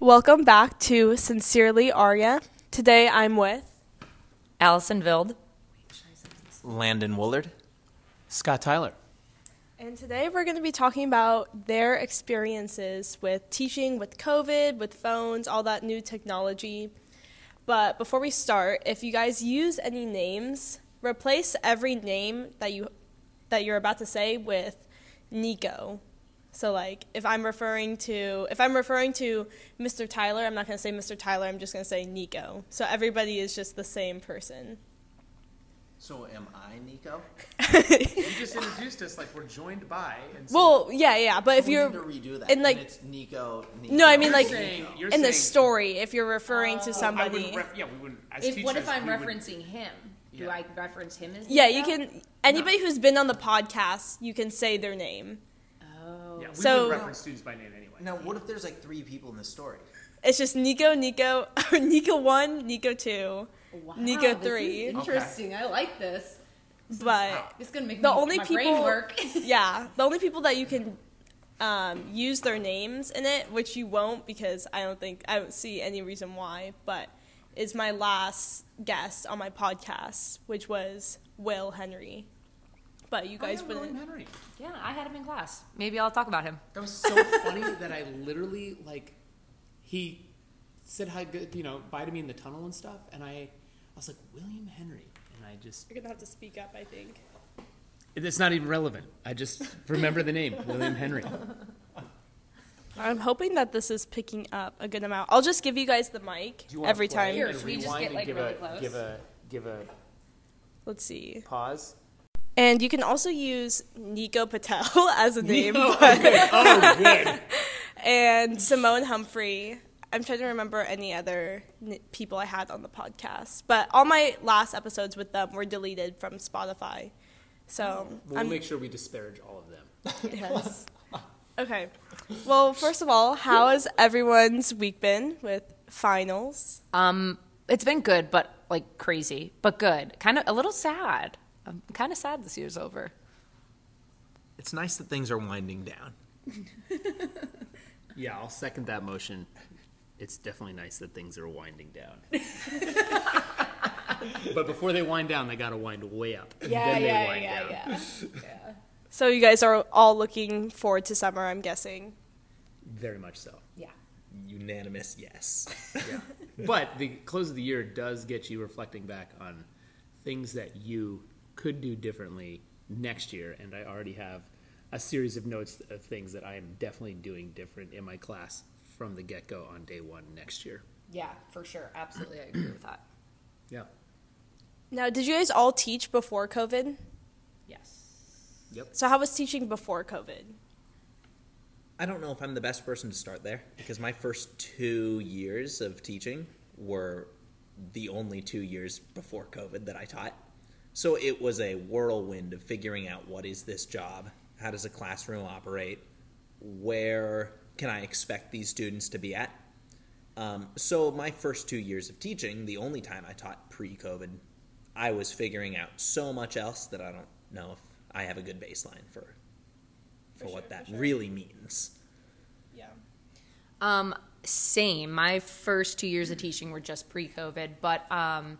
Welcome back to Sincerely Aria. Today I'm with Allison Vild. Landon Woollard. Scott Tyler. And today we're going to be talking about their experiences with teaching with COVID, with phones, all that new technology. But before we start, if you guys use any names, replace every name that you that you're about to say with Nico. So like if I'm referring to if I'm referring to Mr. Tyler, I'm not going to say Mr. Tyler, I'm just going to say Nico. So everybody is just the same person. So am I Nico? You just introduced us like we're joined by. And so Well, yeah, yeah, but if we you're need to redo that. and, like- it's Nico. Nico No, I mean, like, saying, you're in the story if you're referring to Oh, somebody. wouldn't ref- yeah, we wouldn't. As If, teachers, what if I'm we would- referencing him? Do Yeah. I reference him as Yeah, you can anybody who's been on the podcast, you can say their name. Yeah, we So- would reference students by name anyway. Now, what if there's like three people in this story? It's just Nico, Nico, Nico 1, Nico 2. Wow, Nico three. is interesting. I like this. But It's gonna make The me, only my people- brain work. yeah, the only people that you can um, use their names in it, which you won't because I don't think I don't see any reason why, but is my last guest on my podcast, which was Will Henry. But you Oh, guys yeah, wouldn't. Henry. yeah, I had him in class. Maybe I'll talk about him. That was so funny that I literally like he said hi good you know bye to me in the tunnel and stuff and I I was like William Henry and I just You're gonna have to speak up, I think. it's not even relevant. I just remember the name William Henry. I'm hoping that this is picking up a good amount. I'll just give you guys the mic every time. Here, should we just get, like, give really a close? give a give a Let's see. pause? And you can also use Nico Patel as a name, Oh, but- good. Oh, good. and Simone Humphrey. I'm trying to remember any other n- people I had on the podcast, but all my last episodes with them were deleted from Spotify. So We'll I'm make sure we disparage all of them. yes. Okay. Well, first of all, how has everyone's week been with finals? Um, it's been good, but like crazy, but good. Kind of a little sad. I'm kind of sad this year's over. It's nice that things are winding down. Yeah, I'll second that motion. It's definitely nice that things are winding down. but before they wind down, they got to wind way up. and then they wind down. yeah. So you guys are all looking forward to summer, I'm guessing. Very much so. Yeah. Unanimous yes. Yeah. but the close of the year does get you reflecting back on things that you could do differently next year. And I already have a series of notes of things that I am definitely doing different in my class from the get go on day one next year. Yeah, for sure. Absolutely, I agree with that. Yeah. Now, did you guys all teach before COVID? Yes. Yep. So how was teaching before COVID? I don't know if I'm the best person to start there because my first two years of teaching were the only two years before COVID that I taught. So it was a whirlwind of figuring out what is this job? How does a classroom operate? Where can I expect these students to be at? Um, so my first two years of teaching, the only time I taught pre-COVID, I was figuring out so much else that I don't know if I have a good baseline for for, sure, what for that sure. really means. Yeah. Um, same. My first two years of teaching were just pre-COVID, but um,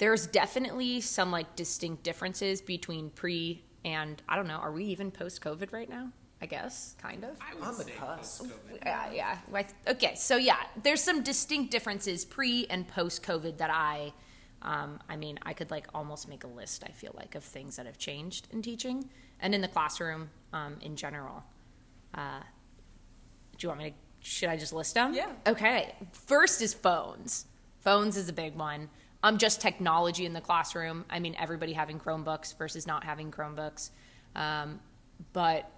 there's definitely some like distinct differences between pre and I don't know. Are we even post-COVID right now? I guess, kind of. On the cusp. Yeah, yeah. Okay, so yeah, there's some distinct differences pre and post COVID that I, um, I mean, I could like almost make a list. I feel like of things that have changed in teaching and in the classroom um, in general. Uh, do you want me to? Should I just list them? Yeah. Okay. First is phones. Phones is a big one. Um, just technology in the classroom. I mean, everybody having Chromebooks versus not having Chromebooks. Um, but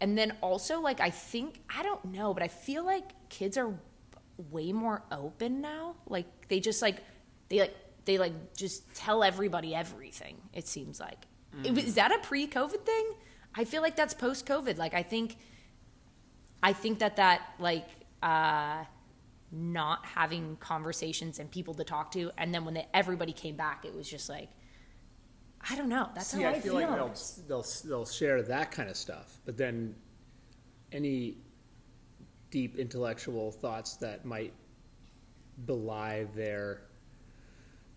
and then also like I think I don't know, but I feel like kids are way more open now. Like they just like they like they like just tell everybody everything. It seems like is that a pre-COVID thing? I feel like that's post-COVID. Like I think I think that that like uh, not having conversations and people to talk to, and then when they, everybody came back, it was just like I don't know. That's See, how I I feel like they'll, they'll they'll share that kind of stuff, but then any deep intellectual thoughts that might belie their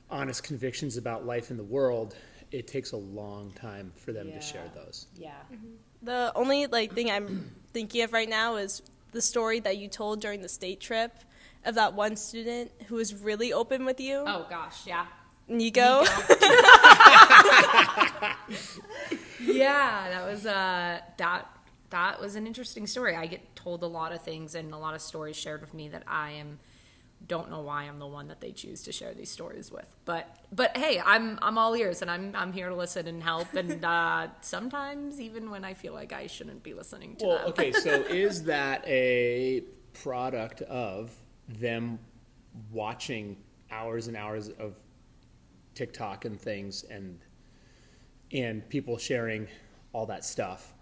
honest convictions about life in the world, it takes a long time for them to share Yeah. those. Yeah. Mm-hmm. The only like thing I'm thinking of right now is the story that you told during the state trip of that one student who was really open with you, Oh gosh, yeah. Nico. Yeah, that was uh that that was an interesting story. I get told a lot of things and a lot of stories shared with me that I am don't know why I'm the one that they choose to share these stories with. But but hey, I'm I'm all ears and I'm I'm here to listen and help and uh sometimes even when I feel like I shouldn't be listening to Well, them. okay, so is that a product of them watching hours and hours of TikTok and things and and people sharing all that stuff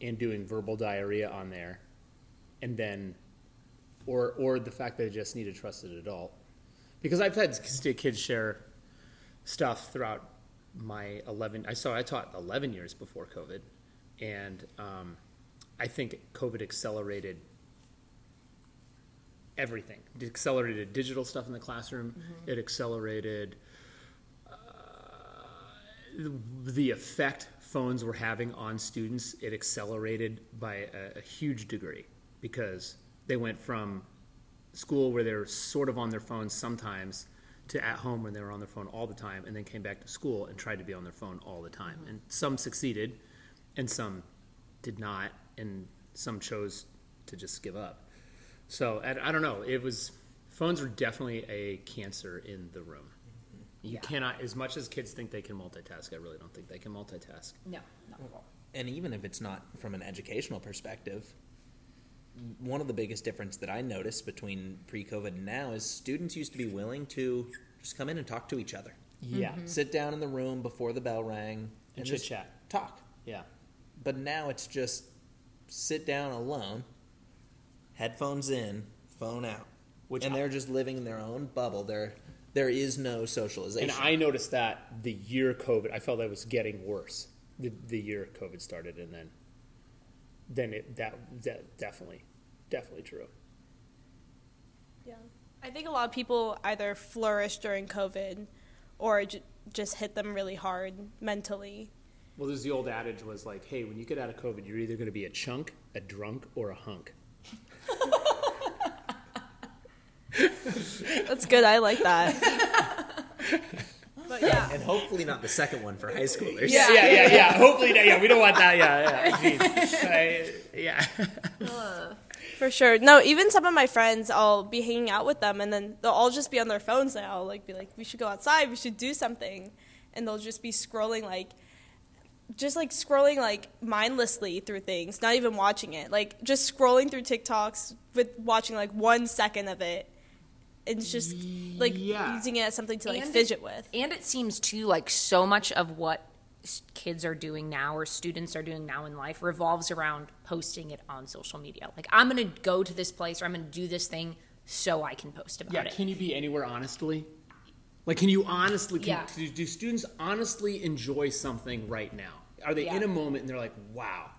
and doing verbal diarrhea on there. And then or or the fact that they just need a trusted adult. Because I've had kids share stuff throughout my 11 I saw I taught 11 years before COVID. And um, I think COVID accelerated everything. It accelerated digital stuff in the classroom. It accelerated uh, the effect phones were having on students. It accelerated by a, a huge degree because they went from school where they're sort of on their phones sometimes to at home when they were on their phone all the time and then came back to school and tried to be on their phone all the time. And some succeeded and some did not and some chose to just give up. So I, I don't know. It was phones are definitely a cancer in the room. You cannot, as much as kids think they can multitask. I really don't think they can multitask. no, not at all. and even if it's not from an educational perspective, one of the biggest difference that I noticed between pre-COVID and now is students used to be willing to just come in and talk to each other, Yeah, mm-hmm. sit down in the room before the bell rang, and just chat. talk. Yeah, But now it's just sit down alone, headphones in, phone out, Which and I- they're just living in their own bubble. There, there is no socialization. and I noticed that the year COVID, I felt that was getting worse. The, the year COVID started, and then, then it that, that definitely, definitely true. Yeah. I think a lot of people either flourished during COVID or j- just hit them really hard mentally. Well, there's the old adage was like, hey, when you get out of COVID, you're either going to be a chunk, a drunk, or a hunk. That's good. I like that. but yeah. and hopefully not the second one for high schoolers. Yeah, yeah, yeah, yeah. Hopefully, not- yeah, we don't want that. Yeah, yeah. I- yeah. For sure. No, even some of my friends, I'll be hanging out with them, and then they'll all just be on their phones now. I'll like be like, "We should go outside. We should do something," and they'll just be scrolling like, just like scrolling like mindlessly through things, not even watching it. Like just scrolling through TikToks with watching like one second of it, and it's just like Yeah. using it as something to like And- fidget with. And it seems too like so much of what kids are doing now or students are doing now in life revolves around posting it on social media. Like I'm going to go to this place or I'm going to do this thing so I can post about Yeah, it. Yeah, can you be anywhere honestly? Like, can you honestly, can, Yeah. do, do students honestly enjoy something right now? Are they in a moment and they're like, wow,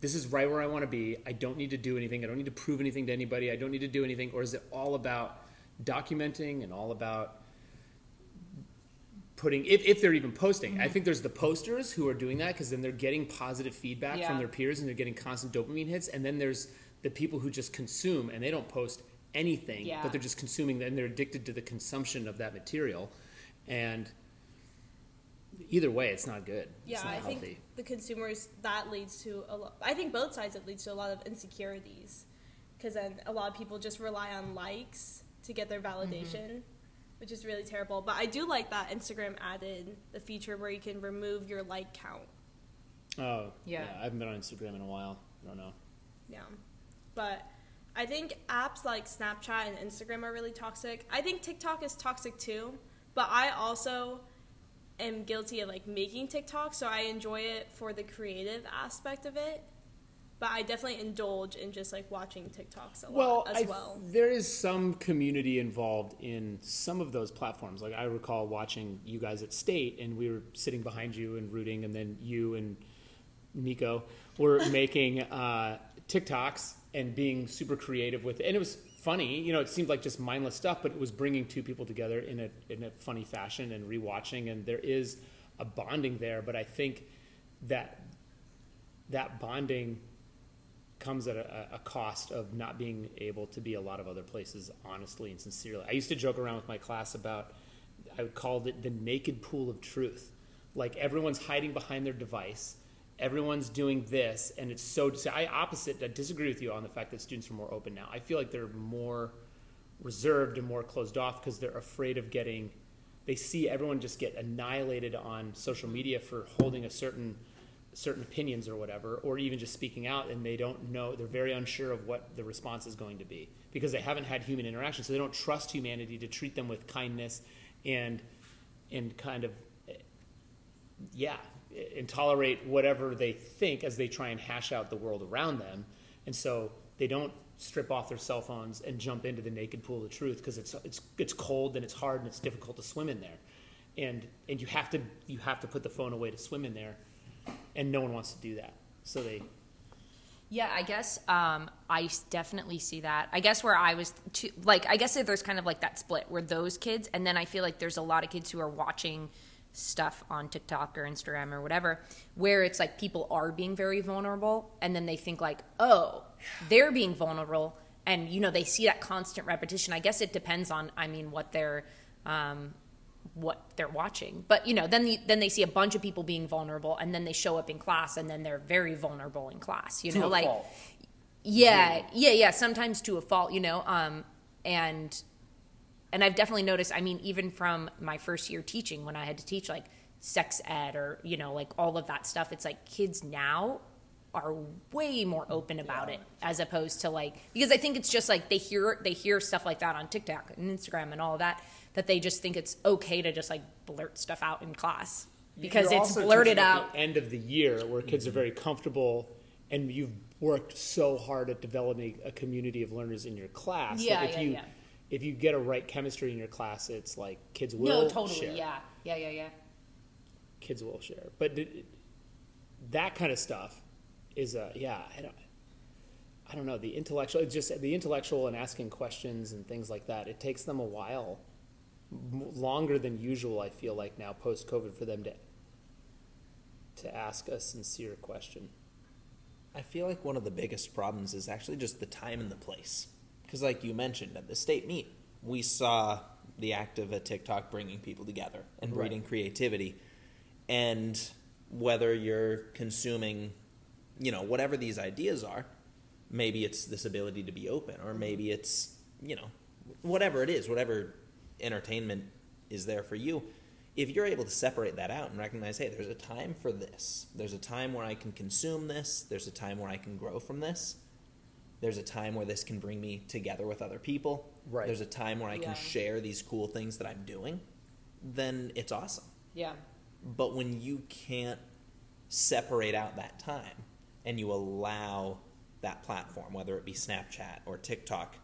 this is right where I want to be. I don't need to do anything. I don't need to prove anything to anybody. I don't need to do anything. Or is it all about documenting and all about putting, if, if they're even posting? Mm-hmm. I think there's the posters who are doing that because then they're getting positive feedback Yeah. from their peers and they're getting constant dopamine hits. And then there's the people who just consume and they don't post anything, Yeah. but they're just consuming and they're addicted to the consumption of that material. And either way, it's not good. Yeah, it's not I healthy. think the consumers that leads to a lot. I think both sides it leads to a lot of insecurities because then a lot of people just rely on likes to get their mm-hmm. validation, which is really terrible. But I do like that Instagram added the feature where you can remove your like count. Oh, yeah. Yeah. I haven't been on Instagram in a while. I don't know. Yeah, but I think apps like Snapchat and Instagram are really toxic. I think TikTok is toxic too, but I also am guilty of like making TikTok, so I enjoy it for the creative aspect of it. But I definitely indulge in just like watching TikToks a Well, lot as I- well. there is some community involved in some of those platforms. Like I recall watching you guys at State, and we were sitting behind you and rooting, and then you and Nico were making uh, TikToks and being super creative with it. And it was funny, you know, it seemed like just mindless stuff, but it was bringing two people together in a, in a funny fashion and rewatching. And there is a bonding there, but I think that that bonding comes at a, a cost of not being able to be a lot of other places honestly and sincerely. I used to joke around with my class about, I called it the naked pool of truth. Like everyone's hiding behind their device everyone's doing this and it's so i opposite i disagree with you on the fact that students are more open now. I feel like they're more reserved and more closed off because they're afraid of getting they see everyone just get annihilated on social media for holding a certain certain opinions or whatever or even just speaking out and they don't know they're very unsure of what the response is going to be because they haven't had human interaction so they don't trust humanity to treat them with kindness and and kind of yeah and tolerate whatever they think as they try and hash out the world around them. And so they don't strip off their cell phones and jump into the naked pool of truth because it's it's it's cold and it's hard and it's difficult to swim in there. And and you have to you have to put the phone away to swim in there. And no one wants to do that. So they yeah, I guess um, I definitely see that. I guess where I was, too, like, I guess there's kind of like that split where those kids, and then I feel like there's a lot of kids who are watching stuff on TikTok or Instagram or whatever, where it's like people are being very vulnerable and then they think like, oh, they're being vulnerable. And, you know, they see that constant repetition. I guess it depends on, I mean, what they're, um, what they're watching. But, you know, then, the, then they see a bunch of people being vulnerable and then they show up in class and then they're very vulnerable in class, you to know, like, fault. yeah, yeah, yeah, sometimes to a fault, you know, um, and and I've definitely noticed. I mean, even from my first year teaching, when I had to teach like sex ed or you know like all of that stuff, it's like kids now are way more open about it as opposed to like because I think it's just like they hear they hear stuff like that on TikTok and Instagram and all of that that they just think it's okay to just like blurt stuff out in class because You're it's also blurted touching at out. the end of the year where kids Mm-hmm. are very comfortable and you've worked so hard at developing a community of learners in your class Yeah, that if yeah, you yeah. If you get a right chemistry in your class it's like kids will No, totally, share. Yeah, yeah, yeah, yeah. kids will share. But th- that kind of stuff is a yeah I don't I don't know. The intellectual it's just the intellectual and asking questions and things like that it takes them a while m- longer than usual I feel like now post COVID for them to to ask a sincere question. I feel like one of the biggest problems is actually just the time and the place. Because, like you mentioned, at the state meet, we saw the act of a TikTok bringing people together and Right. breeding creativity. And whether you're consuming, you know, whatever these ideas are, maybe it's this ability to be open, or maybe mm-hmm. it's, you know, whatever it is, whatever entertainment is there for you. If you're able to separate that out and recognize, hey, there's a time for this, there's a time where I can consume this, there's a time where I can grow from this, there's a time where this can bring me together with other people, Right. there's a time where I can share these cool things that I'm doing, then it's awesome. Yeah. But when you can't separate out that time and you allow that platform, whether it be Snapchat or TikTok,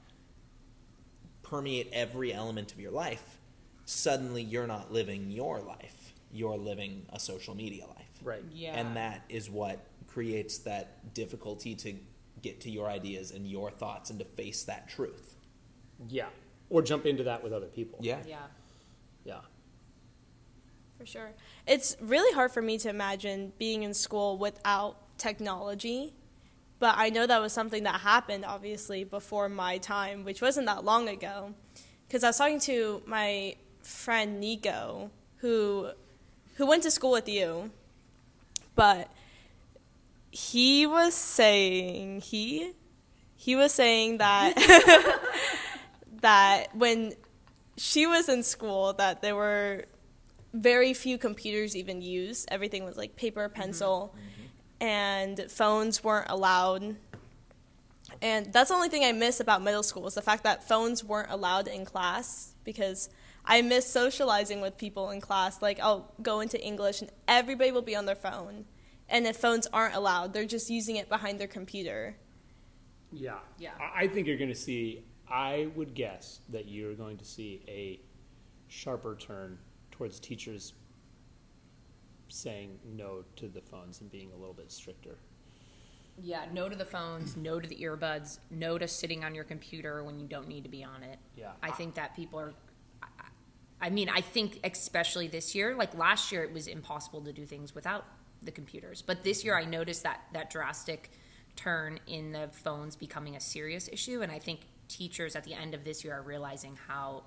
permeate every element of your life, suddenly you're not living your life. You're living a social media life. right Yeah. And that is what creates that difficulty to get to your ideas and your thoughts and to face that truth. yeah or jump into that with other people Yeah. yeah Yeah. For sure. It's really hard for me to imagine being in school without technology. But I know that was something that happened, obviously, before my time, which wasn't that long ago. Because I was talking to my friend Nico, who, who went to school with you, but he was saying, he, he was saying that, that when she was in school, that there were very few computers even used. Everything was like paper, mm-hmm. pencil, mm-hmm. and phones weren't allowed. And that's the only thing I miss about middle school is the fact that phones weren't allowed in class because I miss socializing with people in class. Like I'll go into English and everybody will be on their phone. And if phones aren't allowed, they're just using it behind their computer. Yeah. Yeah. I I think you're going to see, I would guess that you're going to see a sharper turn towards teachers saying no to the phones and being a little bit stricter. Yeah, no to the phones, no to the earbuds, no to sitting on your computer when you don't need to be on it. Yeah. I think that people are. I- I mean, I think especially this year, like last year, it was impossible to do things without the computers. But this year, I noticed that that drastic turn in the phones becoming a serious issue, and I think teachers at the end of this year are realizing how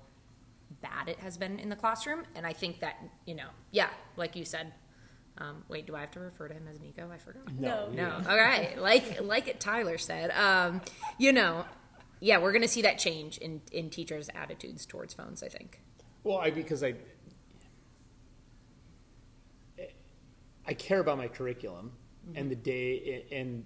bad it has been in the classroom. And I think that you know, yeah, like you said. Um, wait, do I have to refer to him as Nico? I forgot. No. No. All right. Like like it Tyler said. Um, you know, yeah, we're gonna see that change in in teachers' attitudes towards phones. I think. Well, I because I I care about my curriculum and the day and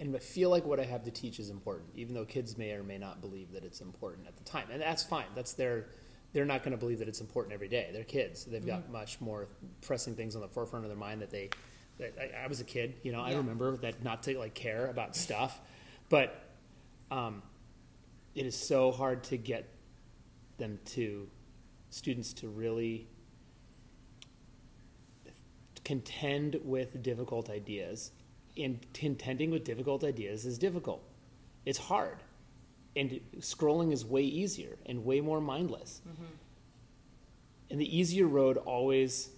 and I feel like what I have to teach is important, even though kids may or may not believe that it's important at the time, and that's fine. That's their they're not going to believe that it's important every day. They're kids. They've got much more pressing things on the forefront of their mind that they. That I, I was a kid, you know. I remember that not to like care about stuff, but um, it is so hard to get them to students to really contend with difficult ideas. And contending with difficult ideas is difficult. It's hard. And scrolling is way easier and way more mindless. Mm-hmm. And the easier road always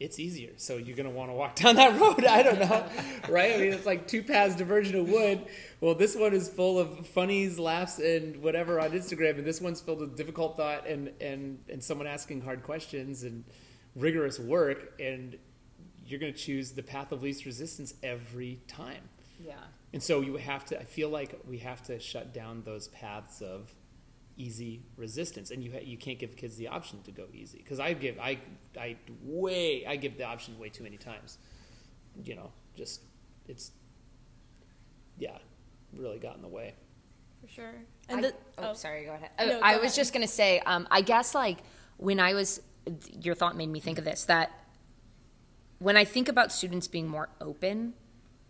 it's easier. So you're going to want to walk down that road. I don't know. right? I mean, it's like two paths diverging of wood. Well, this one is full of funnies, laughs, and whatever on Instagram. And this one's filled with difficult thought and, and, and someone asking hard questions and rigorous work. And you're going to choose the path of least resistance every time. Yeah. And so you have to, I feel like we have to shut down those paths of easy resistance. And you, ha- you can't give kids the option to go easy. Cause I give, I, I way, I give the option way too many times. You know, just, it's, yeah, really got in the way. For sure. And And the, oh, oh, sorry. Go ahead. No, I was ahead. just gonna say. Um, I guess like when I was, your thought made me think of this. That when I think about students being more open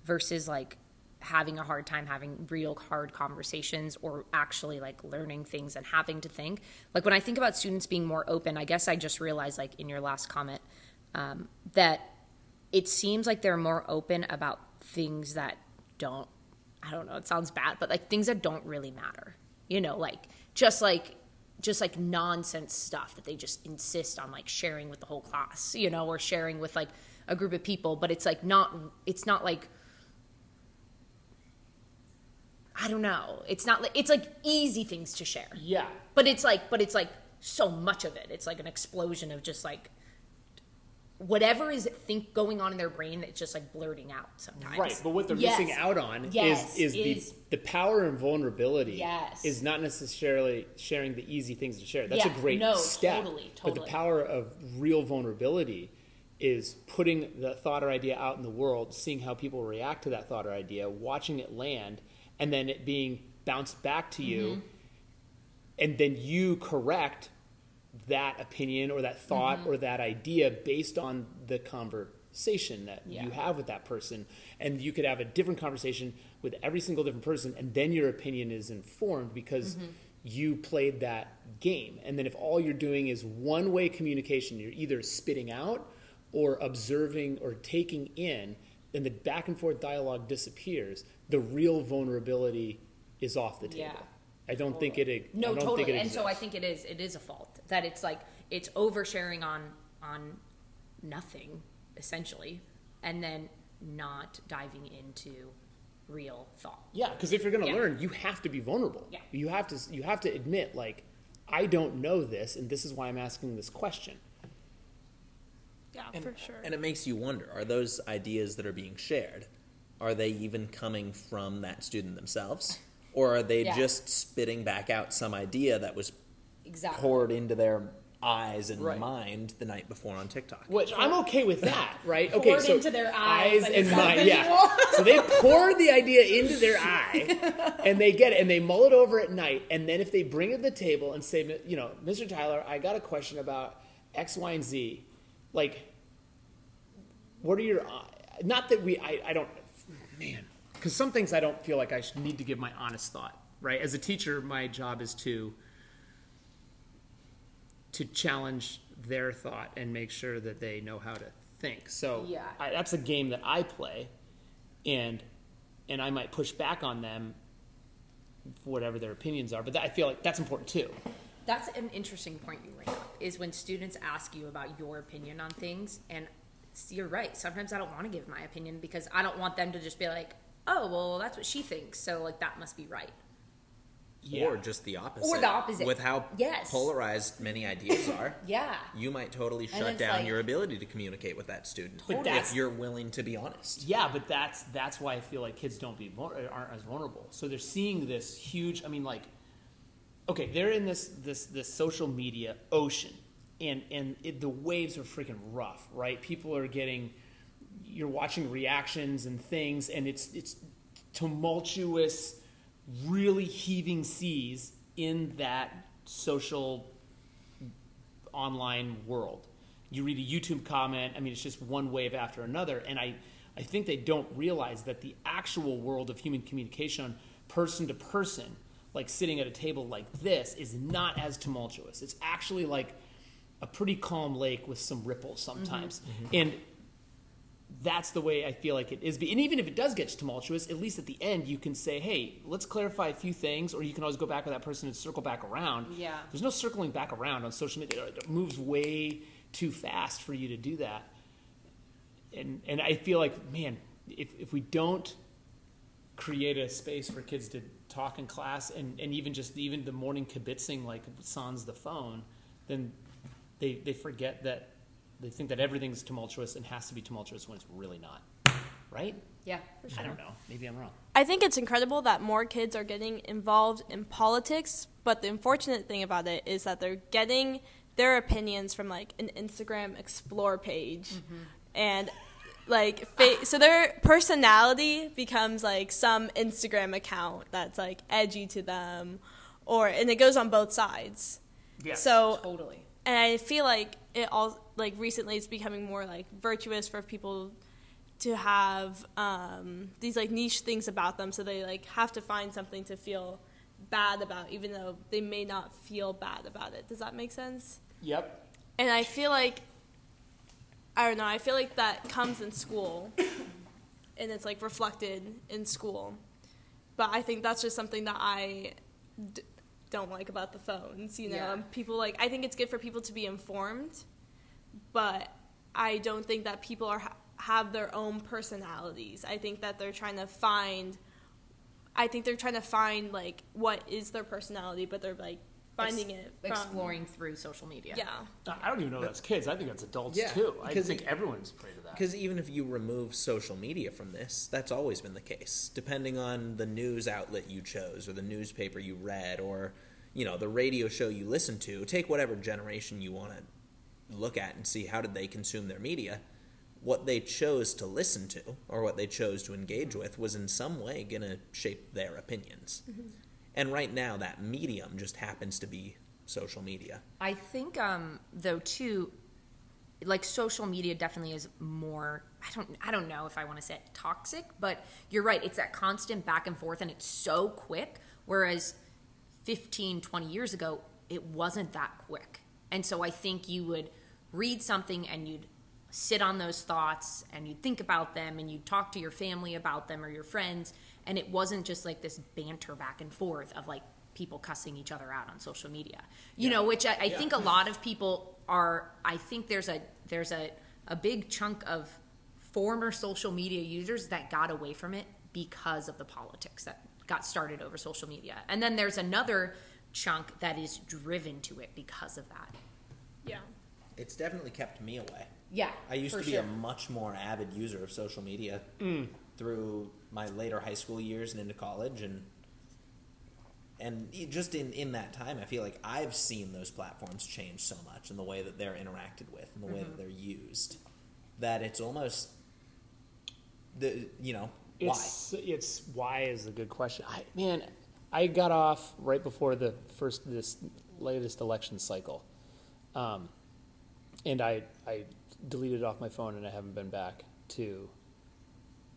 versus like having a hard time having real hard conversations or actually like learning things and having to think like when i think about students being more open i guess i just realized like in your last comment um, that it seems like they're more open about things that don't i don't know it sounds bad but like things that don't really matter you know like just like just like nonsense stuff that they just insist on like sharing with the whole class you know or sharing with like a group of people. But it's like not it's not like i don't know. It's not like it's like easy things to share. Yeah. but it's like but it's like so much of it. It's like an explosion of just like whatever is think going on in their brain that's just like blurting out sometimes Right, but what they're Yes. missing out on Yes, is is, is- the the power and vulnerability. Yes. is not necessarily sharing the easy things to share. That's Yeah, a great no, step. totally, But the power of real vulnerability is putting the thought or idea out in the world, seeing how people react to that thought or idea, watching it land, and then it being bounced back to you, Mm-hmm. and then you correct that opinion or that thought Mm-hmm. or that idea based on the conversation that Yeah. you have with that person and you could have a different conversation with every single different person and then your opinion is informed because Mm-hmm. you played that game and then if all you're doing is one way communication you're either spitting out or observing or taking in then the back and forth dialogue disappears the real vulnerability is off the table Yeah. i don't think it No, I don't totally. think it and so I think it is it is a fault that it's like it's oversharing on on nothing essentially, and then not diving into real thought. Yeah, because if you're going to Yeah. learn, you have to be vulnerable. Yeah. You have to you have to admit like I don't know this and this is why I'm asking this question. yeah, And, for sure. and it makes you wonder: Are those ideas that are being shared, are they even coming from that student themselves, or are they Yeah. just spitting back out some idea that was Exactly. poured into their eyes and Right. mind the night before on TikTok? Which I'm okay with that, right? Okay, Poured so into their eyes and it's mind, yeah. So they pour the idea into their eye, and they get it, and they mull it over at night, and then if they bring it to the table and say, you know, Mr. Tyler, I got a question about X, Y, and Z, like, what are your, not that we, I, I don't, man, because some things I don't feel like I need to give my honest thought, right? As a teacher, my job is to to challenge their thought and make sure that they know how to think. So Yeah. I, that's a game that I play, and and I might push back on them whatever their opinions are. But that, I feel like that's important too. That's an interesting point you bring up. Is when students ask you about your opinion on things, and you're right. Sometimes I don't want to give my opinion because I don't want them to just be like, "Oh, well, that's what she thinks," so like that must be right. Or just the opposite. Or the opposite. With how Yes. polarized many ideas are, Yeah. you might totally shut down like- your ability to communicate with that student But that's- if you're willing to be honest. Yeah, but that's that's why I feel like kids don't be vul- uh, aren't as vulnerable. So they're seeing this huge. I mean, like, okay, they're in this this this social media ocean, and and it, the waves are freaking rough, right? People are getting. You're watching reactions and things, and it's it's tumultuous, really heaving seas in that social online world. You read a YouTube comment, I mean, it's just one wave after another. And I, I think they don't realize that the actual world of human communication, person to person, like sitting at a table like this, is not as tumultuous. It's actually like a pretty calm lake with some ripples sometimes. Mm-hmm. Mm-hmm. And that's the way I feel like it is. And even if it does get tumultuous, at least at the end, you can say, hey, let's clarify a few things, or you can always go back with that person and circle back around. Yeah. There's no circling back around on social media. It moves way too fast for you to do that. And, and I feel like, man, if, if we don't create a space for kids to talk in class and, and even just even the morning kibitzing like sans the phone, then they, they forget that they think that everything's tumultuous and has to be tumultuous when it's really not. Right? Yeah. I don't know. Maybe I'm wrong. I think it's incredible that more kids are getting involved in politics, but the unfortunate thing about it is that they're getting their opinions from like an Instagram explore page. Mm-hmm. And like fa- so their personality becomes like some Instagram account that's like edgy to them or and it goes on both sides. Yeah. So Totally. and I feel like it all like recently it's becoming more like virtuous for people to have um, these like niche things about them, so they like have to find something to feel bad about, even though they may not feel bad about it. Does that make sense? Yep. And I feel like I don't know. I feel like that comes in school, and it's like reflected in school. But I think that's just something that I d- don't like about the phones. You know, Yeah. people like I think it's good for people to be informed, but I don't think that people are have their own personalities. I think that they're trying to find. I think they're trying to find like what is their personality, but they're like finding it from, Exploring through social media. Yeah. I don't even know that's kids. I think that's adults Yeah, too. I because think it- everyone's prey to that. Because even if you remove social media from this, that's always been the case. Depending on the news outlet you chose, or the newspaper you read, or you know the radio show you listened to, take whatever generation you want to look at and see how did they consume their media. What they chose to listen to, or what they chose to engage mm-hmm. with, was in some way going to shape their opinions. Mm-hmm. And right now, that medium just happens to be social media. I think, um, though, too, like social media definitely is more. I don't. I don't know if I want to say it toxic, but you're right. It's that constant back and forth, and it's so quick. Whereas 15, 20 years ago, it wasn't that quick. And so I think you would read something and you'd sit on those thoughts and you'd think about them and you'd talk to your family about them or your friends. And it wasn't just like this banter back and forth of like people cussing each other out on social media, you know, which I, I think a lot of people are, I think there's a, there's a, a big chunk of former social media users that got away from it because of the politics that got started over social media. And then there's another chunk that is driven to it because of that. Yeah. It's definitely kept me away. Yeah. I used for to be sure. a much more avid user of social media mm. through my later high school years and into college, and and just in in that time, I feel like I've seen those platforms change so much in the way that they're interacted with and the way that they're used that it's almost the you know why It's, it's why is a good question. I, man, I got off right before the first this latest election cycle, um, and I I deleted it off my phone and I haven't been back to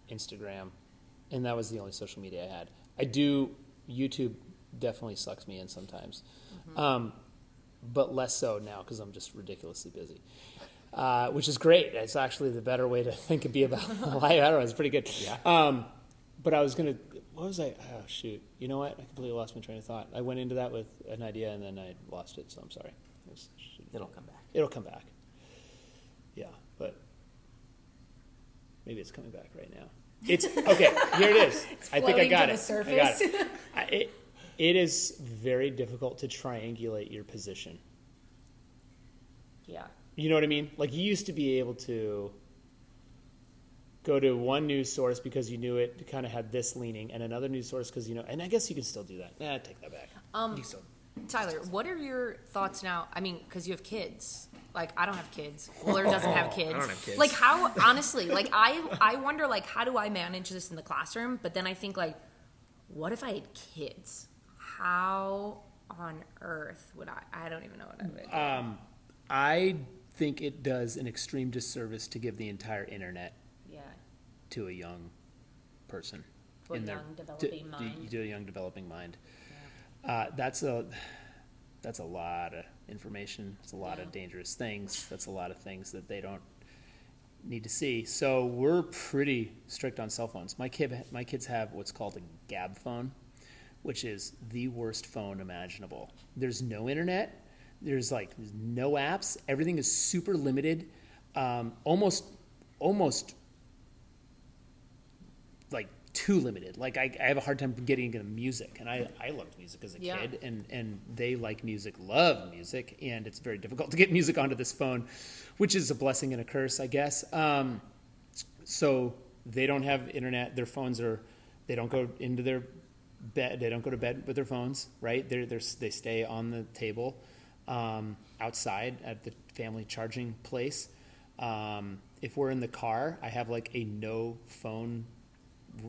Instagram, and that was the only social media I had. I do YouTube definitely sucks me in sometimes, um, but less so now because I'm just ridiculously busy. uh, which is great. It's actually the better way to think and be about life. I don't know. It's pretty good. Yeah. Um, but I was gonna. What was I? Oh shoot! You know what? I completely lost my train of thought. I went into that with an idea and then I lost it. So I'm sorry. It was- It'll come back. It'll come back. Yeah, but maybe it's coming back right now. It's okay. Here it is. I think I got it. I got it. I, it. It is very difficult to triangulate your position. Yeah. You know what I mean? Like you used to be able to go to one news source because you knew it kind of had this leaning, and another news source because you know. And I guess you can still do that. Nah, take that back. Um, You still- Tyler, what are your thoughts now? I mean, because you have kids. Like I don't have kids. Willer doesn't have kids. I don't have kids. Like how honestly, like I I wonder like how do I manage this in the classroom? But then I think like, what if I had kids? How on earth would I? I don't even know what I would. do. Um, I think it does an extreme disservice to give the entire internet yeah. to a young person. To a in their- young developing to, mind. To a young developing mind. Uh, that's a that's a lot of information. It's a lot Yeah. of dangerous things. That's a lot of things that they don't need to see. So we're pretty strict on cell phones. My kid, my kids have what's called a Gabb phone, which is the worst phone imaginable. There's no internet. There's like there's no apps. Everything is super limited. Um, almost, almost too limited. Like I, I have a hard time getting into music, and I, I loved music as a Yeah. kid, and and they like music, love music, and it's very difficult to get music onto this phone, which is a blessing and a curse, I guess. Um, so they don't have internet. Their phones are, they don't go into their bed. They don't go to bed with their phones, right? They're, they're they stay on the table, um, outside at the family charging place. Um, if we're in the car, I have like a no phone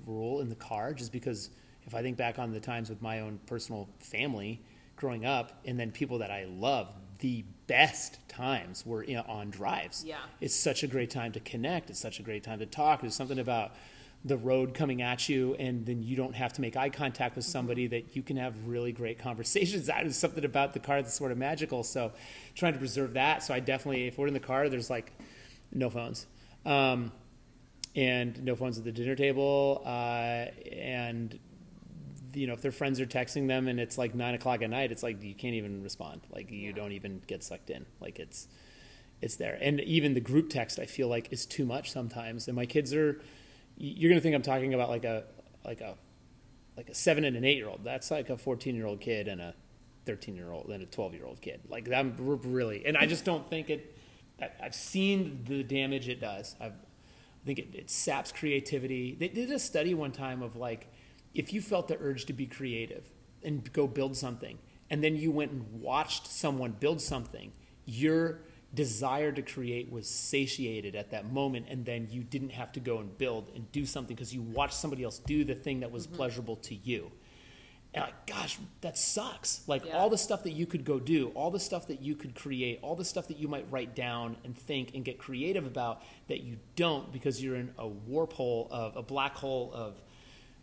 rule in the car just because if I think back on the times with my own personal family growing up and then people that I love, the best times were you know, on drives. Yeah. It's such a great time to connect. It's such a great time to talk. There's something about the road coming at you and then you don't have to make eye contact with somebody that you can have really great conversations. That is something about the car that's sort of magical. So trying to preserve that. So I definitely, if we're in the car, there's like no phones. Um, and no phones at the dinner table. Uh, and you know, if their friends are texting them and it's like nine o'clock at night, it's like you can't even respond. Like you Yeah. don't even get sucked in. Like it's it's there. And even the group text, I feel like is too much sometimes. And my kids are, you're gonna think I'm talking about like a like a like a seven and an eight year old. That's like a fourteen year old kid and a thirteen year old and a twelve year old kid. Like I'm really, and I just don't think it. I've seen the damage it does. I've, I think it, it saps creativity. They did a study one time of like, if you felt the urge to be creative and go build something, and then you went and watched someone build something, your desire to create was satiated at that moment, and then you didn't have to go and build and do something because you watched somebody else do the thing that was mm-hmm. pleasurable to you. And like, gosh, that sucks. Like Yeah. all the stuff that you could go do, all the stuff that you could create, all the stuff that you might write down and think and get creative about that you don't because you're in a warp hole of a black hole of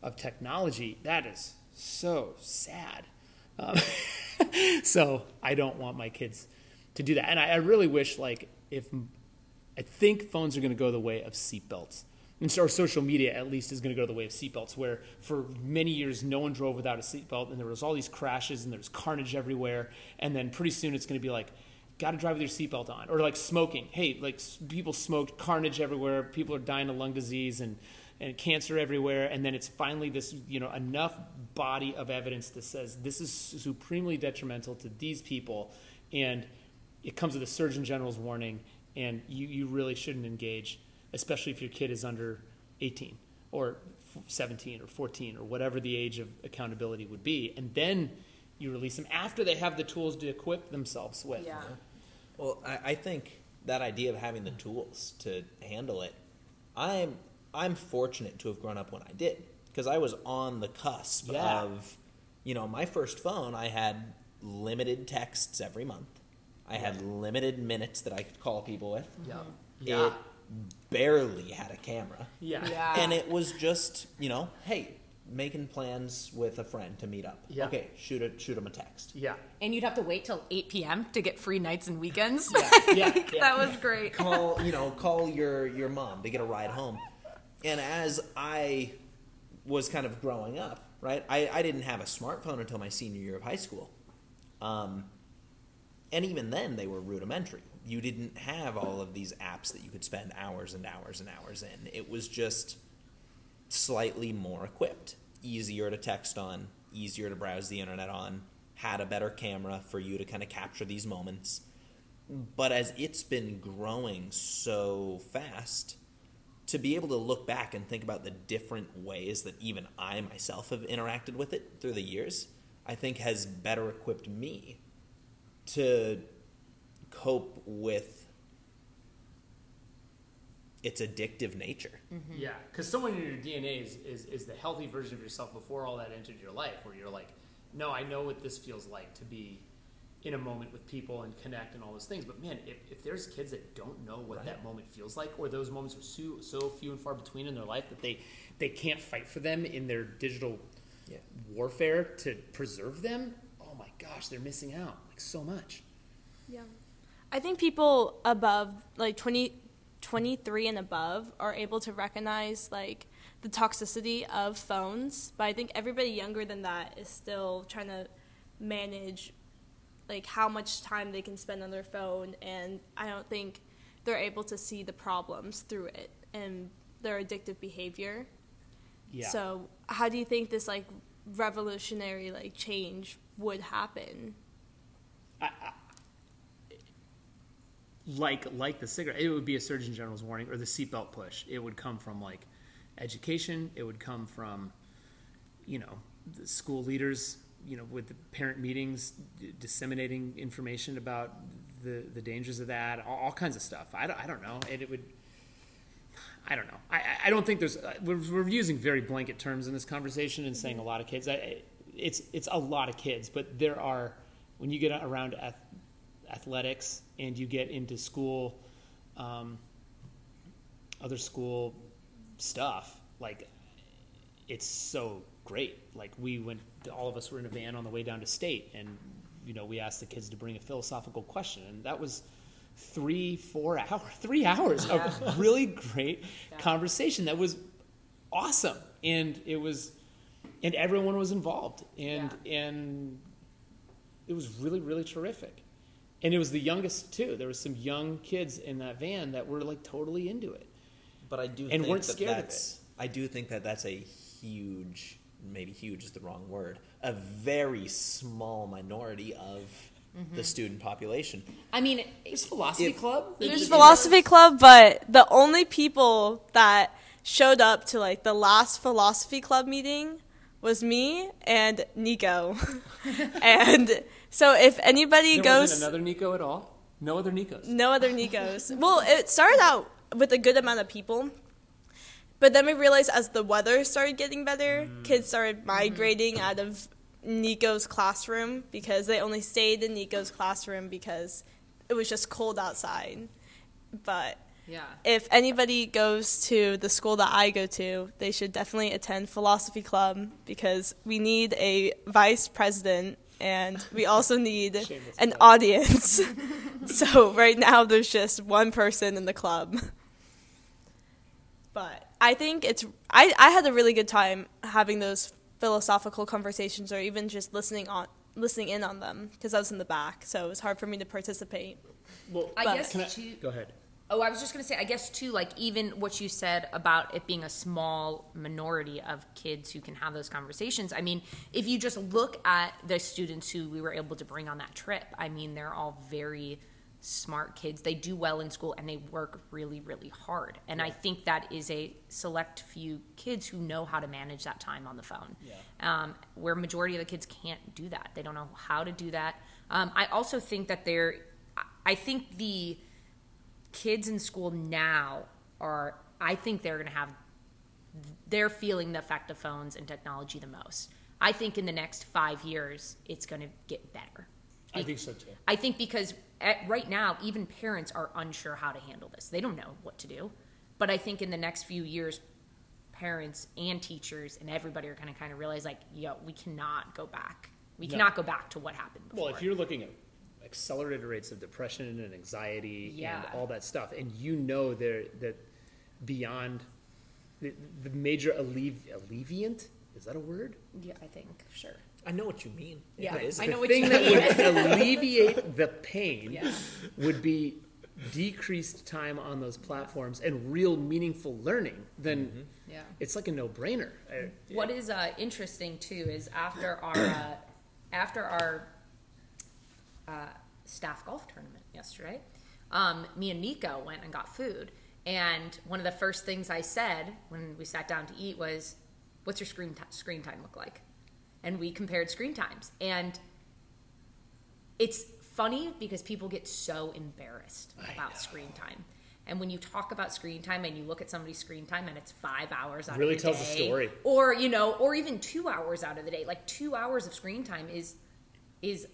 of technology. That is so sad. Um, so I don't want my kids to do that, and I, I really wish like if I think phones are going to go the way of seatbelts. And so, or social media, at least, is going to go the way of seatbelts, where for many years no one drove without a seatbelt, and there was all these crashes, and there's carnage everywhere, and then pretty soon it's going to be like, got to drive with your seatbelt on, or like smoking. Hey, like people smoked, carnage everywhere, people are dying of lung disease and and cancer everywhere, and then it's finally this, you know, enough body of evidence that says this is supremely detrimental to these people, and it comes with a Surgeon General's warning, and you, you really shouldn't engage, especially if your kid is under 18 or 17 or 14 or whatever the age of accountability would be. And then you release them after they have the tools to equip themselves with. Yeah. Well, I, I think that idea of having the tools to handle it, I'm I'm fortunate to have grown up when I did because I was on the cusp Yeah. of, you know, my first phone. I had limited texts every month. I had limited minutes that I could call people with. Yeah. It barely had a camera. Yeah. Yeah. And it was just, you know, hey, making plans with a friend to meet up. Yeah. Okay, shoot a shoot them a text. Yeah. And you'd have to wait till 8 p.m. to get free nights and weekends. Yeah. yeah. that was great. call you know call your your mom to get a ride home and as i was kind of growing up right i, I didn't have a smartphone until my senior year of high school um, and even then they were rudimentary you didn't have all of these apps that you could spend hours and hours and hours in. It was just slightly more equipped easier to text on easier to browse the internet on had a better camera for you to kind of capture these moments. But as it's been growing so fast to be able to look back and think about the different ways that even i myself have interacted with it through the years i think has better equipped me to cope with its addictive nature mm-hmm. Yeah, because someone in your DNA is, is, is the healthy version of yourself before all that entered your life, where you're like, no, I know what this feels like to be in a moment with people and connect and all those things. But man, if, if there's kids that don't know what Right. that moment feels like, or those moments are so, so few and far between in their life that they, they can't fight for them in their digital Yeah. warfare to preserve them, oh my gosh, they're missing out like so much. Yeah. I think people above like 20, 23 and above are able to recognize like the toxicity of phones, but I think everybody younger than that is still trying to manage like how much time they can spend on their phone and I don't think they're able to see the problems through it and their addictive behavior. Yeah. So, how do you think this like revolutionary like change would happen? Like like the cigarette, it would be a Surgeon General's warning or the seatbelt push. It would come from like education. It would come from you know the school leaders. You know, with the parent meetings, d- disseminating information about the the dangers of that, all, all kinds of stuff. I don't, I don't know. And it would. I don't know. I, I- don't think there's. uh, We're, we're using very blanket terms in this conversation and saying a lot of kids. I- it's it's a lot of kids, but there are when you get around ath- athletics and you get into school, um, other school stuff, like it's so great. Like we went, all of us were in a van on the way down to state, and you know we asked the kids to bring a philosophical question, and that was three, four hours, three hours of really great conversation. That was awesome, and it was, and everyone was involved, and and it was really really terrific. And it was the youngest too. There was some young kids in that van that were like totally into it. but i do And think weren't that scared of that's i do think that that's a huge maybe huge is the wrong word a very small minority of mm-hmm. the student population I mean, There's philosophy If- club. There's philosophy club, but the only people that showed up to like the last philosophy club meeting was me and Nico. and so if anybody There goes wasn't another Nico at all. No other Nikos. no other Nikos. Well, it started out with a good amount of people. But then we realized as the weather started getting better, mm. kids started mm-hmm. migrating out of Nico's classroom because they only stayed in Nico's classroom because it was just cold outside. But yeah. if anybody goes to the school that I go to, they should definitely attend philosophy club because we need a vice president and we also need an audience. so right now there's just one person in the club. But I think it's I, I had a really good time having those philosophical conversations or even just listening on listening in on them because I was in the back, so it was hard for me to participate. Well, I But- guess can I, too. go ahead. Oh, I was just going to say, I guess too, like even what you said about it being a small minority of kids who can have those conversations. I mean, if you just look at the students who we were able to bring on that trip, I mean, they're all very smart kids. They do well in school and they work really, really hard. And I think that is a select few kids who know how to manage that time on the phone. Um, where majority of the kids can't do that. They don't know how to do that. Um, I also think that they're, I think the, kids in school now are i think they're going to have they're feeling the effect of phones and technology the most i think in the next five years it's going to get better I think so too. i think because at, right now even parents are unsure how to handle this they don't know what to do but i think in the next few years parents and teachers and everybody are going to kind of realize like, yo, we cannot go back. We No. cannot go back to what happened before. Well, if you're looking at accelerated rates of depression and anxiety Yeah. and all that stuff, and you know there that beyond the, the major allevi- alleviant is that a word? yeah, I think sure. I know what you mean. Yeah, It is. I know the what thing you that would alleviate the pain Yeah. would be decreased time on those platforms and real meaningful learning. Then Yeah. it's like a no-brainer. I- What is uh, interesting too is after our uh, after our uh, staff golf tournament yesterday, um, me and Nico went and got food, and one of the first things I said when we sat down to eat was, "What's your screen ti screen time look like?" And we compared screen times, and it's funny because people get so embarrassed about screen time. And when you talk about screen time and you look at somebody's screen time and it's five hours out Really of the tells a day, story. or you know, or even two hours out of the day, like two hours of screen time is is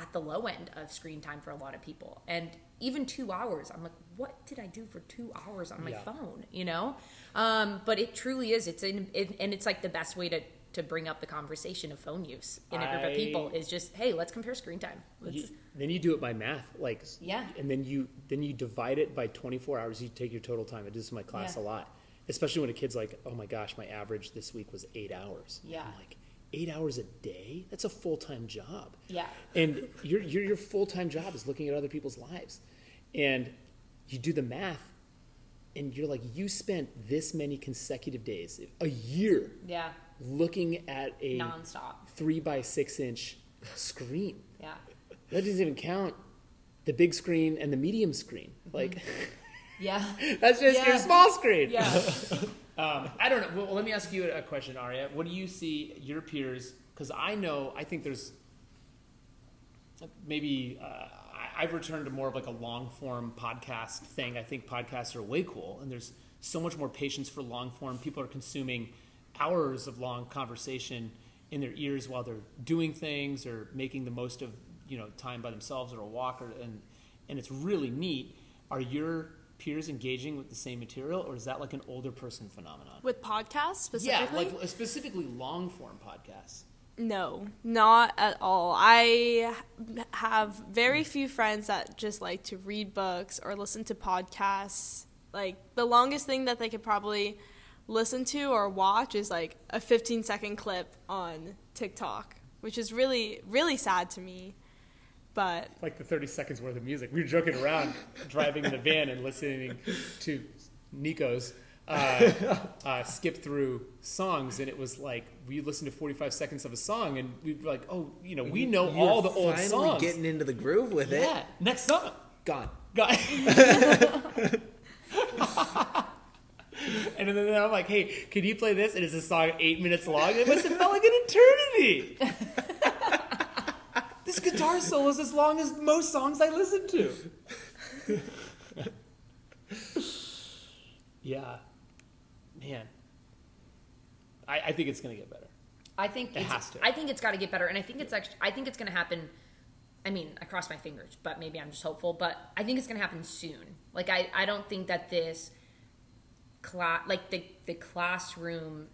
at the low end of screen time for a lot of people. And even two hours, I'm like, what did I do for two hours on my Yeah. phone? You know, um, but it truly is. It's in, it, and it's like the best way to to bring up the conversation of phone use in a group of people is just, hey, let's compare screen time. You- then you do it by math, like Yeah. and then you then you divide it by 24 hours. You take your total time. I do this in my class Yeah. a lot, especially when a kid's like, "Oh my gosh, my average this week was eight hours." Yeah. I'm like eight hours a day. That's a full time job. Yeah. and your your, your full time job is looking at other people's lives, and you do the math, and you're like, you spent this many consecutive days, a year, yeah, looking at a nonstop. three by six inch screen. Yeah, That doesn't even count the big screen and the medium screen. Like mm-hmm. yeah, that's just your small screen. yeah. Um, I don't know. Well, let me ask you a question, Aria. What do you see your peers? Because I know, I think there's maybe uh, I've returned to more of like a long form podcast thing. I think podcasts are way cool, and there's so much more patience for long form. People are consuming hours of long conversation in their ears while they're doing things or making the most of you know time by themselves or a walk, or, and and it's really neat. Are your peers engaging with the same material, or is that like an older person phenomenon? With podcasts specifically? Yeah, like specifically long form podcasts. No, not at all. I have very few friends that just like to read books or listen to podcasts. Like the longest thing that they could probably listen to or watch is like a 15 second clip on TikTok, which is really really sad to me. But Like the 30 seconds worth of music. We were joking around driving in the van and listening to Nico's uh, uh, skip through songs, and it was like we listened to 45 seconds of a song, and we were like, oh, you know, we know You're all the old songs. finally songs. getting into the groove with it. yeah, next song. Gone. gone. And then I'm like, hey, can you play this? And it's a song eight minutes long. It must have felt like an eternity. This guitar solo is as long as most songs I listen to. yeah. Man. I, I think it's going to get better. I think It it's, has to. I think it's got to get better, and I think it's actually. I think it's going to happen. I mean, I cross my fingers, but maybe I'm just hopeful. But I think it's going to happen soon. Like I, I don't think that this class, like the the classroom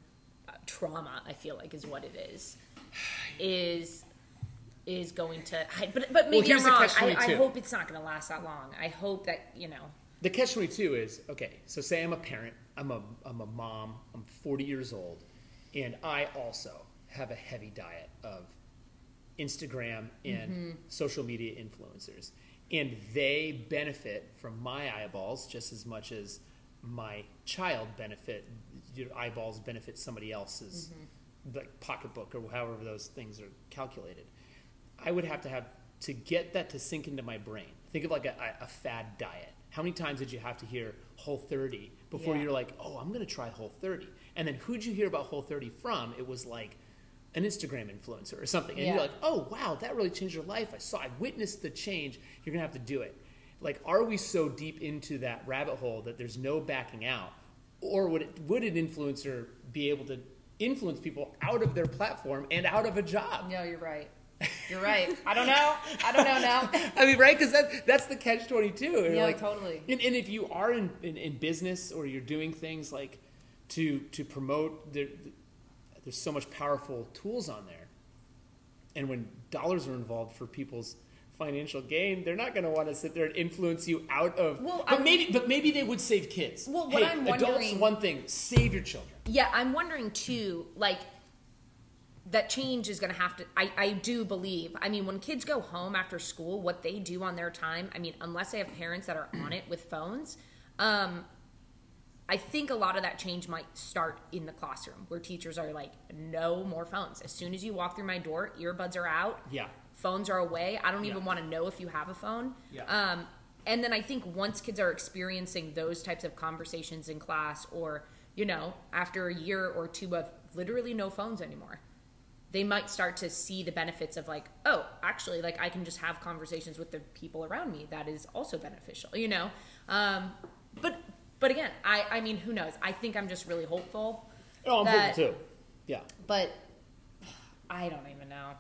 uh, trauma, I feel like is what it is, is is going to. I, but but maybe here's I'm wrong. I, I hope it's not going to last that long. I hope that you know. The catch 22 is okay, so say I'm a parent, I'm a, I'm a mom, I'm 40 years old, and I also have a heavy diet of Instagram and mm-hmm. social media influencers. And they benefit from my eyeballs just as much as my child benefit, your eyeballs benefit somebody else's mm-hmm. like pocketbook or however those things are calculated. I would have to have to get that to sink into my brain. Think of like a, a, fad diet. How many times did you have to hear Whole 30 before Yeah. you're like, oh, I'm going to try Whole 30? And then who'd you hear about Whole 30 from? It was like an Instagram influencer or something. And Yeah. you're like, oh, wow, that really changed your life. I saw, I witnessed the change. You're going to have to do it. Like, are we so deep into that rabbit hole that there's no backing out? Or would, it, would an influencer be able to influence people out of their platform and out of a job? No, you're right. You're right. I don't know. I don't know now. I mean, right? Because that, that's the catch 22. Yeah, like, totally. And, and if you are in, in, in business or you're doing things like to to promote. There, there's so much powerful tools on there, and when dollars are involved for people's financial gain, they're not going to want to sit there and influence you out of. Well, but I'm- maybe, but maybe they would save kids. Well, what hey, I'm wondering, adults, one thing, save your children. Yeah, I'm wondering too, like that change is going to have to. I, I do believe. I mean, when kids go home after school, what they do on their time. I mean, unless they have parents that are on it with phones, um, I think a lot of that change might start in the classroom, where teachers are like, "No more phones. As soon as you walk through my door, earbuds are out. Yeah. phones are away. I don't even Yeah. want to know if you have a phone. Yeah. Um, and then I think once kids are experiencing those types of conversations in class, or you know, after a year or two of literally no phones anymore, they might start to see the benefits of like, oh, actually, like I can just have conversations with the people around me. That is also beneficial, you know. Um, but but again, I I mean, who knows? I think I'm just really hopeful. Oh, I'm that- hopeful too. Yeah. But I don't even know.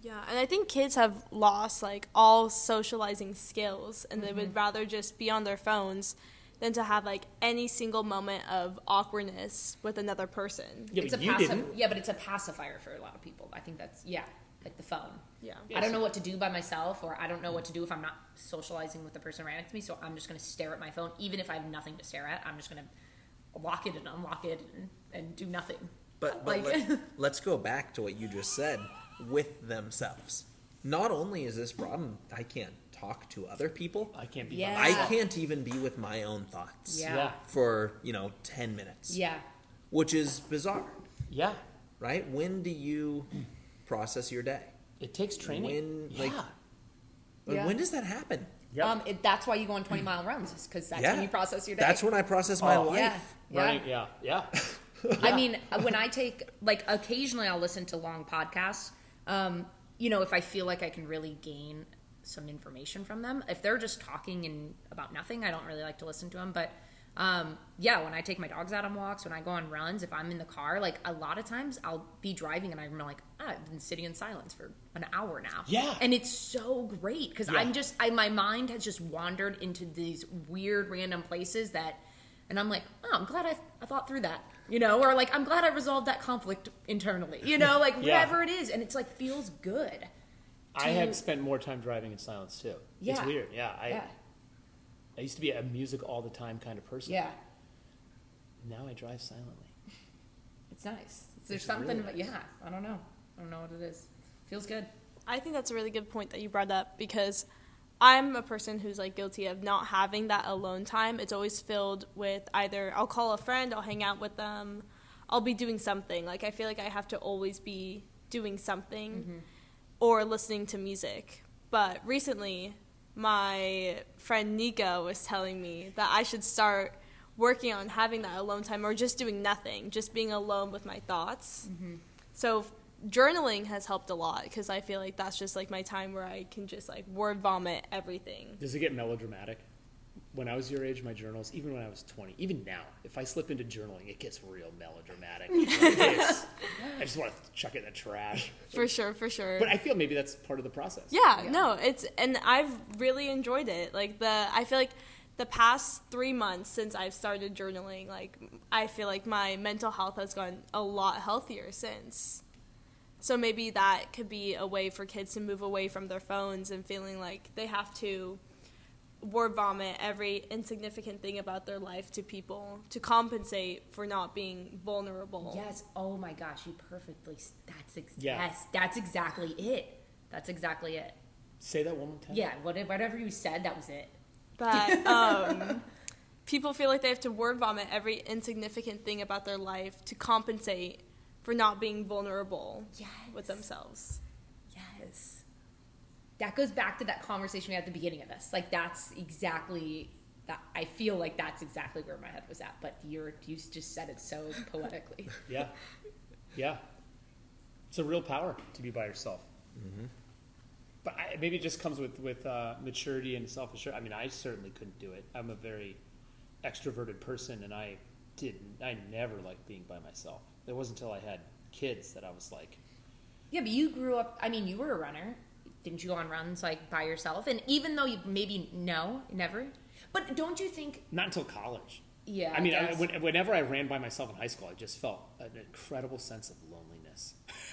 Yeah, and I think kids have lost like all socializing skills, and they would rather just be on their phones than to have like any single moment of awkwardness with another person. Yeah, it's a but you pacif- didn't. yeah, but it's a pacifier for a lot of people. I think that's yeah, like the phone. Yeah. I don't know what to do by myself, or I don't know what to do if I'm not socializing with the person right next to me. So I'm just going to stare at my phone, even if I have nothing to stare at. I'm just going to lock it and unlock it and, and do nothing. But, but Like- let, let's go back to what you just said with themselves. Not only is this problem, I can't talk to other people. I can't be. Yeah. I can't even be with my own thoughts Yeah. Yeah. for you know ten minutes. Yeah, which is bizarre, Yeah. right? When do you process your day? It takes training. When, yeah. like, Like, Yeah. When does that happen? Yep. um, it, that's why you go on 20 mile runs, because that's yeah, when you process your day. That's when I process my Oh. life. yeah, yeah. Running. Yeah. Yeah. I mean, when I take like occasionally I'll listen to long podcasts. Um, you know, if I feel like I can really gain some information from them. If they're just talking and about nothing, I don't really like to listen to them. But um, yeah, when I take my dogs out on walks, when I go on runs, if I'm in the car, like a lot of times I'll be driving and I'm like, ah, I've been sitting in silence for an hour now. Yeah. and it's so great because Yeah. I'm just, I my mind has just wandered into these weird random places that. And I'm like, oh, I'm glad I, I thought through that, you know, or like, I'm glad I resolved that conflict internally, you know, like Yeah. whatever it is. And it's like, feels good. I to- have spent more time driving in silence too. It's weird. Yeah. I yeah. I used to be a music all the time kind of person. Yeah. Now I drive silently. It's nice. There's It's something, really but nice. yeah, I don't know. I don't know what it is. Feels good. I think that's a really good point that you brought up because I'm a person who's like guilty of not having that alone time. It's always filled with either I'll call a friend, I'll hang out with them, I'll be doing something. Like I feel like I have to always be doing something mm-hmm. Or listening to music. But recently, my friend Nika was telling me that I should start working on having that alone time or just doing nothing, just being alone with my thoughts. Mm-hmm. So journaling has helped a lot because I feel like that's just like my time where I can just like word vomit everything. Does it get melodramatic? When I was your age, my journals, even when I was 20, even now, if I slip into journaling, it gets real melodramatic. I just want to chuck it in the trash. For sure, for sure. But I feel maybe that's part of the process. yeah, Yeah. no, it's and I've really enjoyed it. Like the I feel like the past 3 months since I've started journaling, like I feel like my mental health has gone a lot healthier since. So maybe that could be a way for kids to move away from their phones and feeling like they have to word vomit every insignificant thing about their life to people to compensate for not being vulnerable. Yes. Oh my gosh, you perfectly. That's ex- Yeah. yes. That's exactly it. That's exactly it. Say that one more time. Yeah. What, whatever you said, that was it. That um, people feel like they have to word vomit every insignificant thing about their life to compensate for not being vulnerable with themselves. Yes. That goes back to that conversation we had at the beginning of this. Like that's exactly that. I feel like that's exactly where my head was at. But you're you just said it so poetically. Yeah. Yeah. It's a real power to be by yourself. But I, maybe it just comes with, with uh, maturity and self assurance. I mean, I certainly couldn't do it. I'm a very extroverted person, and I didn't, I never liked being by myself. It wasn't until I had kids that I was like, Yeah, but you grew up. I mean, you were a runner. Didn't you go on runs like by yourself? And even though you maybe no, never. But don't you think? not until college. Yeah, I mean, I, guess. when, whenever I ran by myself in high school, I just felt an incredible sense of loneliness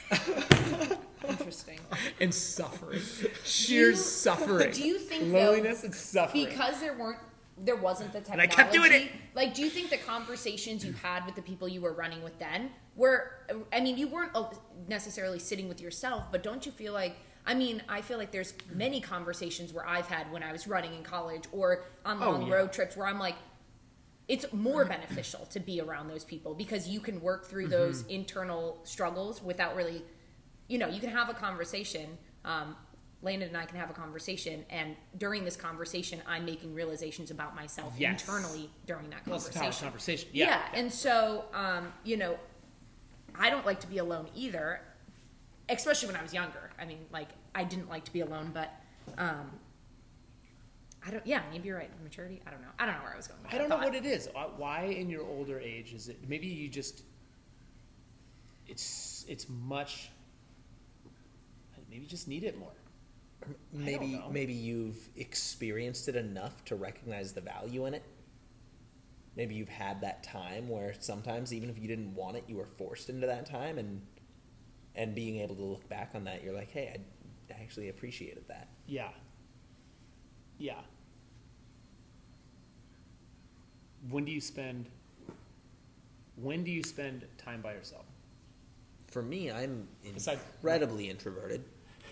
interesting. and suffering, sheer you- suffering. do you think, though, loneliness and suffering? because there weren't there wasn't the I technology kept doing it. like do you think the conversations you had with the people you were running with then were i mean you weren't uh, necessarily sitting with yourself but don't you feel like i mean i feel like there's many conversations where i've had when i was running in college or on Oh, long yeah. road trips where i'm like it's more beneficial to be around those people because you can work through those Mm-hmm. internal struggles without really you know you can have a conversation um, landon and i can have a conversation and during this conversation i'm making realizations about myself Yes. internally during that it's the conversation conversation. Yeah. and so um, you know i don't like to be alone either especially when i was younger i mean like i didn't like to be alone but um, I don't. Yeah, maybe you're right. Maturity. I don't know. I don't know where I was going. With I don't know thought. what it is. Why- Why in your older age is it? Maybe you just. It's it's much. Maybe you just need it more. Maybe know. maybe you've experienced it enough to recognize the value in it. Maybe you've had that time where sometimes even if you didn't want it, you were forced into that time and and being able to look back on that, you're like, hey, I actually appreciated that. Yeah. Yeah. When do you spend? When do you spend time by yourself? For me, I'm incredibly introverted.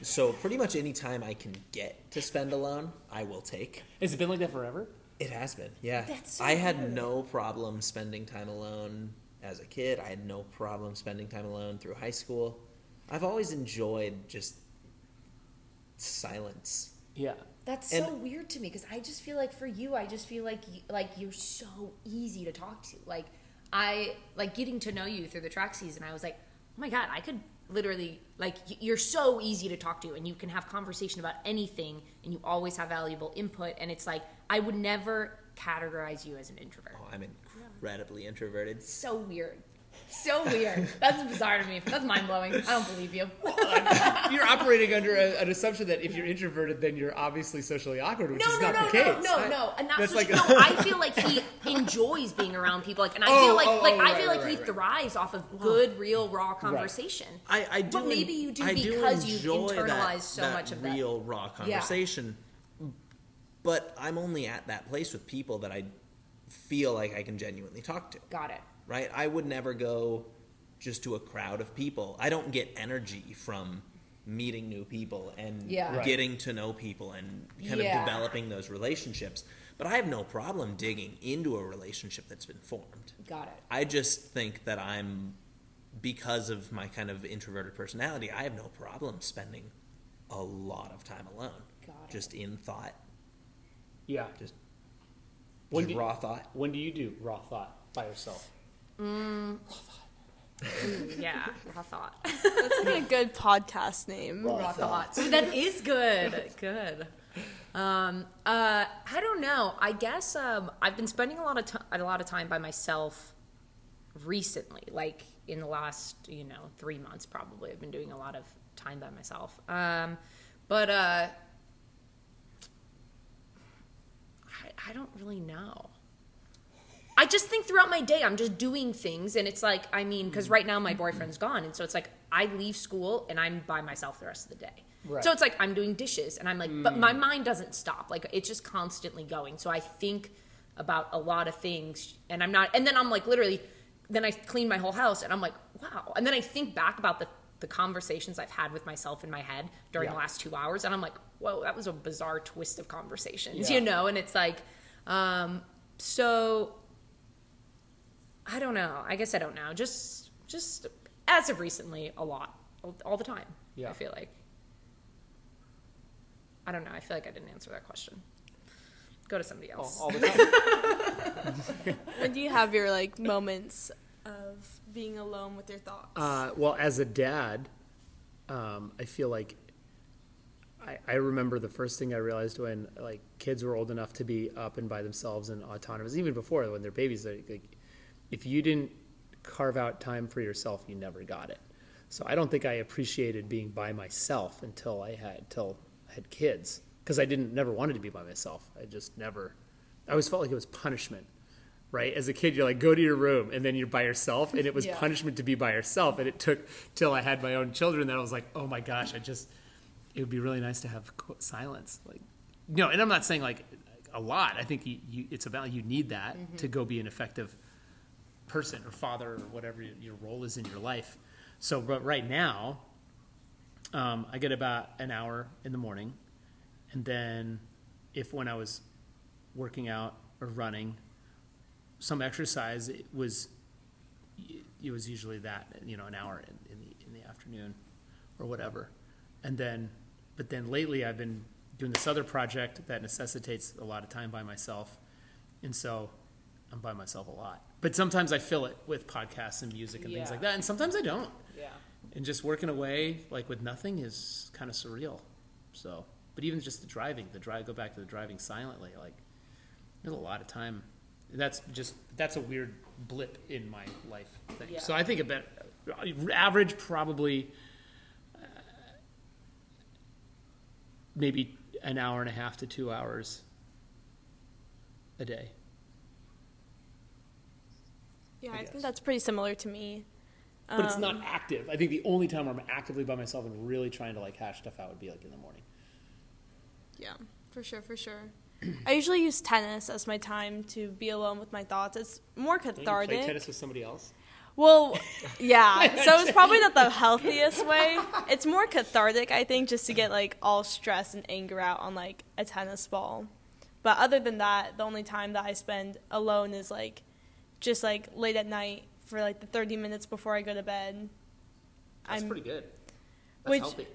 So pretty much any time I can get to spend alone, I will take. Has it been like that forever? It has been, yeah. That's so I had weird. no problem spending time alone as a kid. I had no problem spending time alone through high school. I've always enjoyed just silence. Yeah. That's so And- weird to me because I just feel like for you, I just feel like you, like you're so easy to talk to. Like I like getting to know you through the track season. I was like, oh my god, I could literally like you're so easy to talk to, and you can have conversation about anything, and you always have valuable input. And it's like I would never categorize you as an introvert. Oh, I'm incredibly introverted. So weird, so weird. That's bizarre to me. That's mind blowing. I don't believe you. you're operating under a, an assumption that if you're introverted, then you're obviously socially awkward, which No, is no, not no, the case. no, no, no, and That's like- no. I feel like he enjoys being around people, like, and I Oh, feel like, oh, like oh, I right, feel right, like he right, right. thrives off of good, real, raw conversation. I, I do But maybe you do I because you've enjoy that- internalized so that much of that. real raw conversation. But I'm only at that place with people that I feel like I can genuinely talk to. Got it. Right? I would never go just to a crowd of people. I don't get energy from meeting new people and Yeah. Right. getting to know people and kind Yeah. of developing those relationships. But I have no problem digging into a relationship that's been formed. Got it. I just think that I'm because of my kind of introverted personality, I have no problem spending a lot of time alone. Got it. Just in thought, Yeah. just, When just do- raw thought. When do you do raw thought by yourself? Ooh, yeah, raw thought. That's like a good podcast name. raw thought. Ooh, that is good. Good. Um, uh, I don't know. I guess um, I've been spending a lot of time, a lot of time by myself recently. Like in the last, you know, three months probably. I've been doing a lot of time by myself. Um, but uh, I, I don't really know. I just think throughout my day, I'm just doing things, and it's like, I mean, because right now my boyfriend's gone, and so it's like I leave school and I'm by myself the rest of the day. Right. So it's like I'm doing dishes, and I'm like, but my mind doesn't stop. Like it's just constantly going. So I think about a lot of things, and I'm not. And then I'm like, literally, then I clean my whole house, and I'm like, wow. And then I think back about the the conversations I've had with myself in my head during Yeah. the last two hours, and I'm like, whoa, that was a bizarre twist of conversations, Yeah. you know. And it's like, um, so I don't know. I guess I don't know. Just just as of recently, a lot, all, all the time. Yeah. I feel like. I don't know. I feel like I didn't answer that question. Go to somebody else. all the time. When do you have your like moments of being alone with your thoughts? Uh, well, as a dad, um, I feel like I, I remember the first thing I realized when like kids were old enough to be up and by themselves and autonomous, even before when they're babies. Like, like if you didn't carve out time for yourself, you never got it. So I don't think I appreciated being by myself until I had until I had kids because I didn't never wanted to be by myself. I just never. I always felt like it was punishment right? As a kid, you're like, go to your room, and then you're by yourself, and it was Yeah. punishment to be by yourself. And it took till I had my own children that I was like, oh my gosh, I just, it would be really nice to have silence. Like, no, and I'm not saying like a lot. I think you, you, it's about you need that Mm-hmm. to go be an effective person or father or whatever your- role is in your life. So, but right now, um, I get about an hour in the morning, and then if when I was working out or running, some exercise, it was it was usually that you know an hour in, in the in the afternoon or whatever, and then but then lately I've been doing this other project that necessitates a lot of time by myself, and so I'm by myself a lot. But sometimes I fill it with podcasts and music and things like that, and sometimes I don't Yeah. and just working away like with nothing is kind of surreal. So, but even just the driving, the drive, go back to the driving silently, like there's a lot of time. That's just that's a weird blip in my life thing. Yeah. So I think about average probably uh, maybe an hour and a half to two hours a day. Yeah, I I, think that's pretty similar to me. But it's Um, not active. I think the only time where I'm actively by myself and really trying to like hash stuff out would be like in the morning. Yeah, for sure, for sure. I usually use tennis as my time to be alone with my thoughts. It's more you play tennis with somebody else? Well, yeah. So it's probably not the healthiest way. It's more cathartic, I think, just to get like all stress and anger out on like a tennis ball. But other than that, the only time that I spend alone is like just like late at night for like the 30 minutes before I go to bed. That's I'm- pretty good. That's Which- healthy.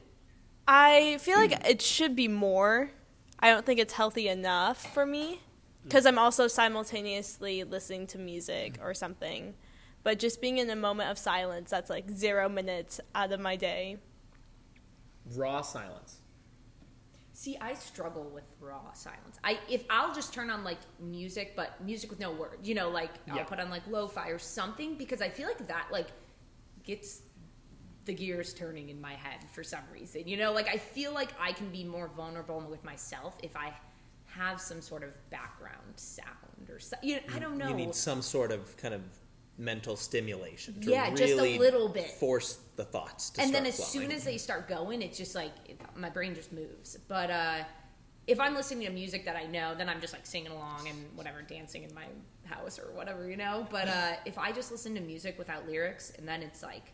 I feel like it should be more. I don't think it's healthy enough for me mm. because I'm also simultaneously listening to music or something. But just being in a moment of silence, that's like zero minutes out of my day. Raw silence. See, I struggle with raw silence. I if I'll just turn on like music, but music with no words. You know, like Yeah. I'll put on like lo-fi or something because I feel like that like gets the gears turning in my head for some reason. You know, like I feel like I can be more vulnerable with myself if I have some sort of background sound or so, you know, I don't know. You need some sort of kind of mental stimulation to Yeah, just a really little bit. force the thoughts to and start then as flowing. soon as they start going, it's just like it, my brain just moves. But uh, if I'm listening to music that I know, then I'm just like singing along and whatever, dancing in my house or whatever, you know. But uh, if I just listen to music without lyrics, and then it's like,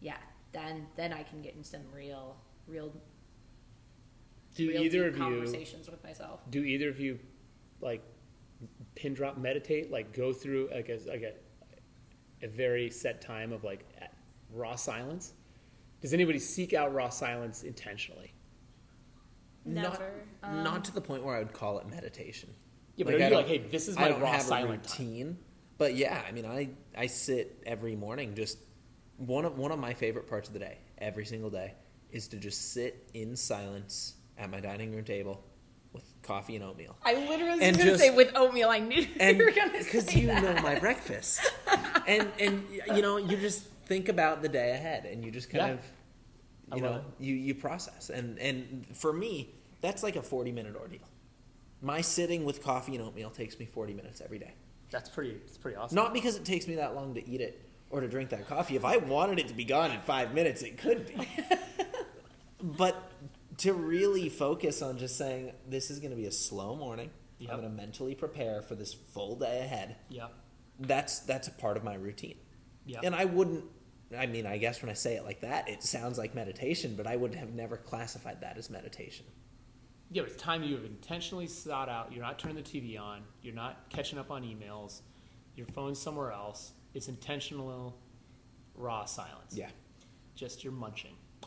yeah, then then I can get in some real, real, Do real either deep of you conversations with myself. do either of you like pin drop meditate? Like go through like a like a, a very set time of like raw silence? Does anybody seek out raw silence intentionally? Never. Not, not to the point where I would call it meditation. Yeah, but I are you like, hey, this is I my don't raw have silent a time? routine. But yeah, I mean, I I sit every morning. Just one of one of my favorite parts of the day, every single day, is to just sit in silence at my dining room table with coffee and oatmeal. I literally was going to say with oatmeal. I knew and you were going to say that. because you that. know my breakfast, and and you know you just think about the day ahead, and you just kind Yeah. of you know it. you you process, and and for me that's like a forty minute ordeal. My sitting with coffee and oatmeal takes me forty minutes every day. That's pretty. It's pretty awesome. Not because it takes me that long to eat it or to drink that coffee. If I wanted it to be gone in five minutes, it could be. but to really focus on just saying this is going to be a slow morning. Yep. I'm going to mentally prepare for this full day ahead Yeah. that's that's a part of my routine. Yeah. And I wouldn't I mean, I guess when I say it like that, it sounds like meditation, but I would have never classified that as meditation. Yeah, but it's time you have intentionally sought out. You're not turning the TV on. You're not catching up on emails. Your phone's somewhere else. It's intentional, raw silence. Yeah. Just you're munching.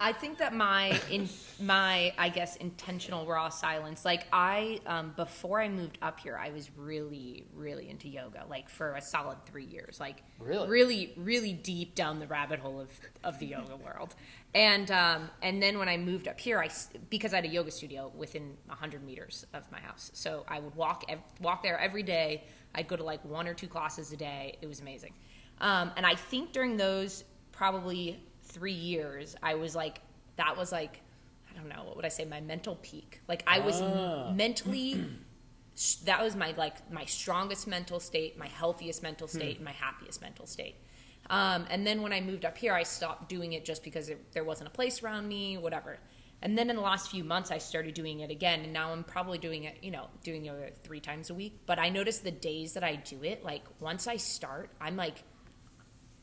I think that my in my I guess intentional raw silence. Like I um, before I moved up here, I was really really into yoga. Like for a solid three years. Like Really? really really deep down the rabbit hole of of the yoga world. And um, and then when I moved up here, I because I had a yoga studio within hundred meters of my house, so I would walk ev- walk there every day. I'd go to like one or two classes a day. It was amazing. Um, and I think during those probably three years, I was like, that was like, I don't know, what would I say, my mental peak. Like I was Ah. mentally that was my like my strongest mental state, my healthiest mental state, and my happiest mental state. Um, and then when I moved up here, I stopped doing it just because it, there wasn't a place around me, whatever. And then in the last few months, I started doing it again, and now I'm probably doing it, you know, doing it three times a week. But I notice the days that I do it, like once I start, I'm like,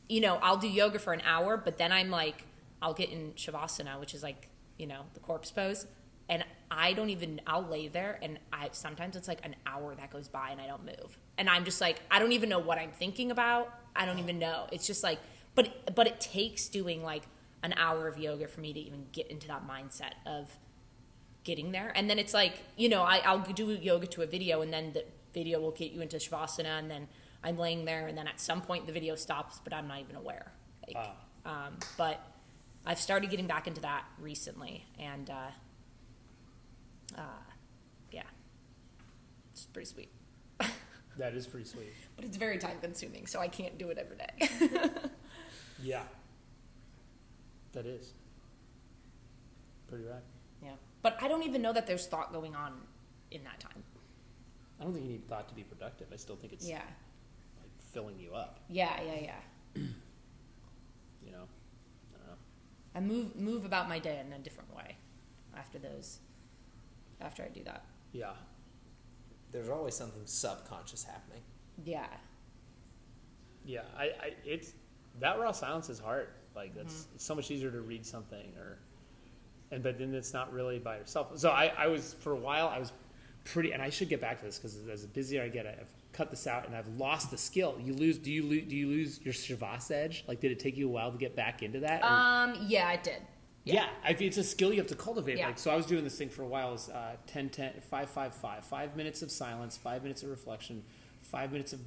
you know, I'll do yoga for an hour, but then I'm like, I'll get in shavasana, which is like, you know, the corpse pose, and I don't even. I'll lay there, and I sometimes it's like an hour that goes by, and I don't move, and I'm just like, I don't even know what I'm thinking about. I don't even know. It's just like, but but it takes doing like an hour of yoga for me to even get into that mindset of getting there. And then it's like, you know, I, I'll do yoga to a video, and then the video will get you into shavasana, and then I'm laying there, and then at some point the video stops, but I'm not even aware. Like, Wow. um, but I've started getting back into that recently, and uh, uh, yeah, it's pretty sweet. That is pretty sweet. But it's very time consuming, so I can't do it every day. Yeah. That is. Pretty rad. yeah, but I don't even know that there's thought going on in that time. I don't think you need thought to be productive. I still think it's Yeah, like filling you up. yeah, yeah, yeah. You know. I don't know. I move move about my day in a different way after those. After I do that. Yeah. There's always something subconscious happening. Yeah. Yeah. I, I it's that raw silence is hard. Like that's mm-hmm. it's so much easier to read something or and but then it's not really by yourself. So I, I was for a while I was pretty and I should get back to this because as busier I get I've cut this out and I've lost the skill. You lose do you lose, do you lose your shavas edge? Like did it take you a while to get back into that? or- Um. Yeah, it did. Yeah, I mean, it's a skill you have to cultivate. Yeah. Like, so I was doing this thing for a while. Is uh, 10, 10, 5, 5, 5. Five minutes of silence, five minutes of reflection, five minutes of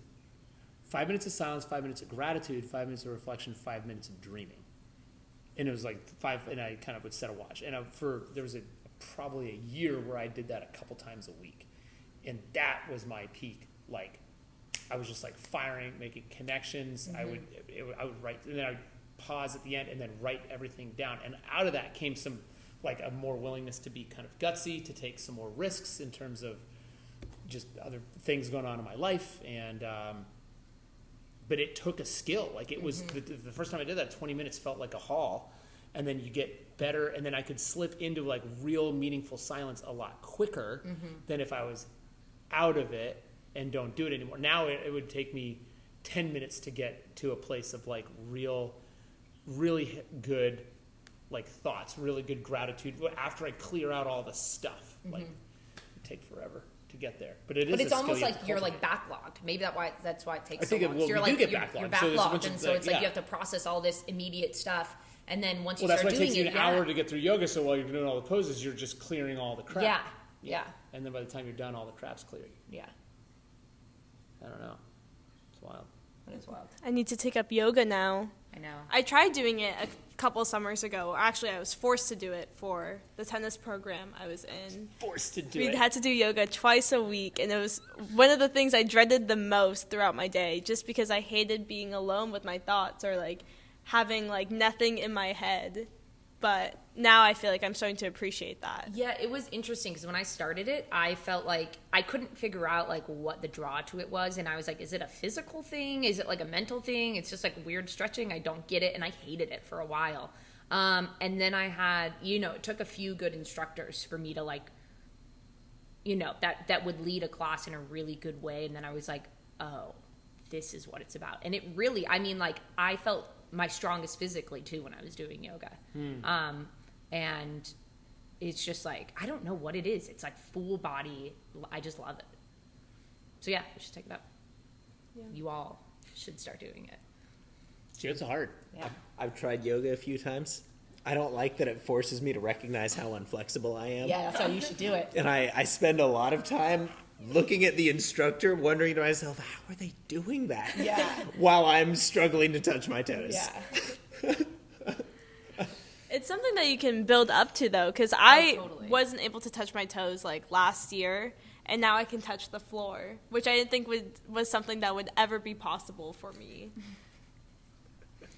five minutes of silence, five minutes of gratitude, five minutes of reflection, five minutes of dreaming. And it was like five, and I kind of would set a watch. And I, for there was a probably a year where I did that a couple times a week, and that was my peak. Like, I was just like firing, making connections. I mm-hmm. would, it, I would write, and then I would pause at the end and then write everything down. And out of that came some, like, a more willingness to be kind of gutsy, to take some more risks in terms of just other things going on in my life. And, um, but it took a skill. Like, it was mm-hmm. the, the first time I did that, 20 minutes felt like a haul. And then you get better, and then I could slip into like real meaningful silence a lot quicker mm-hmm. than if I was out of it and don't do it anymore. Now it, it would take me 10 minutes to get to a place of like real, really good like thoughts, really good gratitude after I clear out all the stuff. Mm-hmm. Like, it take forever to get there. But it is But it's almost you like you're like backlogged. Maybe that why that's why it takes I think so it- long. well, you're we like do get you're, backlogged, you're so there's a bunch backlogged, of, and so it's like yeah. you have to process all this immediate stuff, and then once Well, you that's start why it doing takes you it, an yeah. hour to get through yoga. So while you're doing all the poses, you're just clearing all the crap. Yeah, yeah, And then by the time you're done, all the crap's cleared. yeah. I don't know. It's wild. That is wild. I need to take up yoga now. I know. I tried doing it a couple summers ago. Actually, I was forced to do it for the tennis program I was in. Forced to do we it. We had to do yoga twice a week, and it was one of the things I dreaded the most throughout my day, just because I hated being alone with my thoughts or like having like nothing in my head. But now I feel like I'm starting to appreciate that. Yeah, it was interesting because when I started it, I felt like I couldn't figure out like what the draw to it was, and I was like, "Is it a physical thing? Is it like a mental thing? It's just like weird stretching. I don't get it," and I hated it for a while. Um, and then I had, you know, it took a few good instructors for me to like, you know, that that would lead a class in a really good way, and then I was like, "Oh, this is what it's about." And it really, I mean, like I felt my strongest physically too when I was doing yoga. Um, and it's just like I don't know what it is. It's like full body. I just love it. So yeah, we should take it up. Yeah. You all should start doing it. It's hard. Yeah. I've tried yoga a few times. I don't like that it forces me to recognize how unflexible I am. Yeah, that's how you should do it. And I, I spend a lot of time looking at the instructor, wondering to myself, how are they doing that? Yeah. While I'm struggling to touch my toes. Yeah. It's something that you can build up to though, because oh, I totally. wasn't able to touch my toes like last year, and now I can touch the floor, which I didn't think would was something that would ever be possible for me.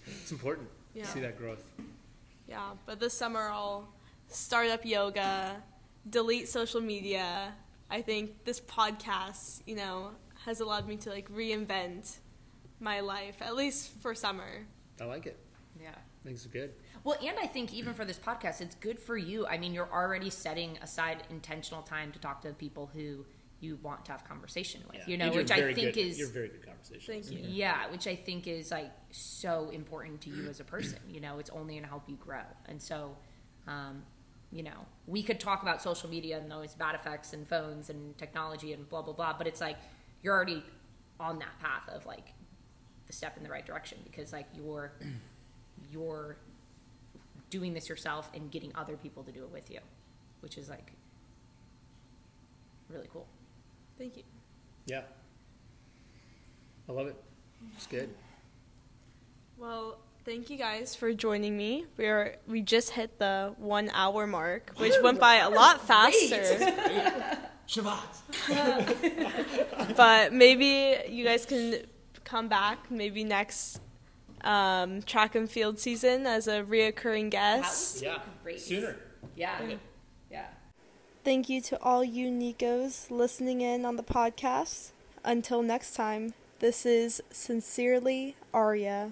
It's important Yeah. to see that growth. Yeah, but this summer I'll start up yoga, delete social media, I think this podcast, you know, has allowed me to like reinvent my life, at least for summer. I like it. Yeah. Things are good. Well, and I think even for this podcast, it's good for you. I mean, you're already setting aside intentional time to talk to people who you want to have conversation with. Yeah. You know, You're which I think good- is you're very good conversation. Thank you. yeah, which I think is like so important to you as a person. You know, it's only going to help you grow. And so, um, you know, we could talk about social media and those bad effects and phones and technology and blah blah blah, but it's like you're already on that path of like the step in the right direction because like you're you're doing this yourself and getting other people to do it with you, which is like really cool. Thank you. Yeah. I love it. It's good. Well, thank you guys for joining me. We are we just hit the one hour mark, which went by a lot faster. but maybe you guys can come back maybe next um, track and field season as a reoccurring guest. Yeah. Great. Sooner. Yeah. Yeah. Thank you to all you Nikos listening in on the podcast. Until next time, this is sincerely Aria.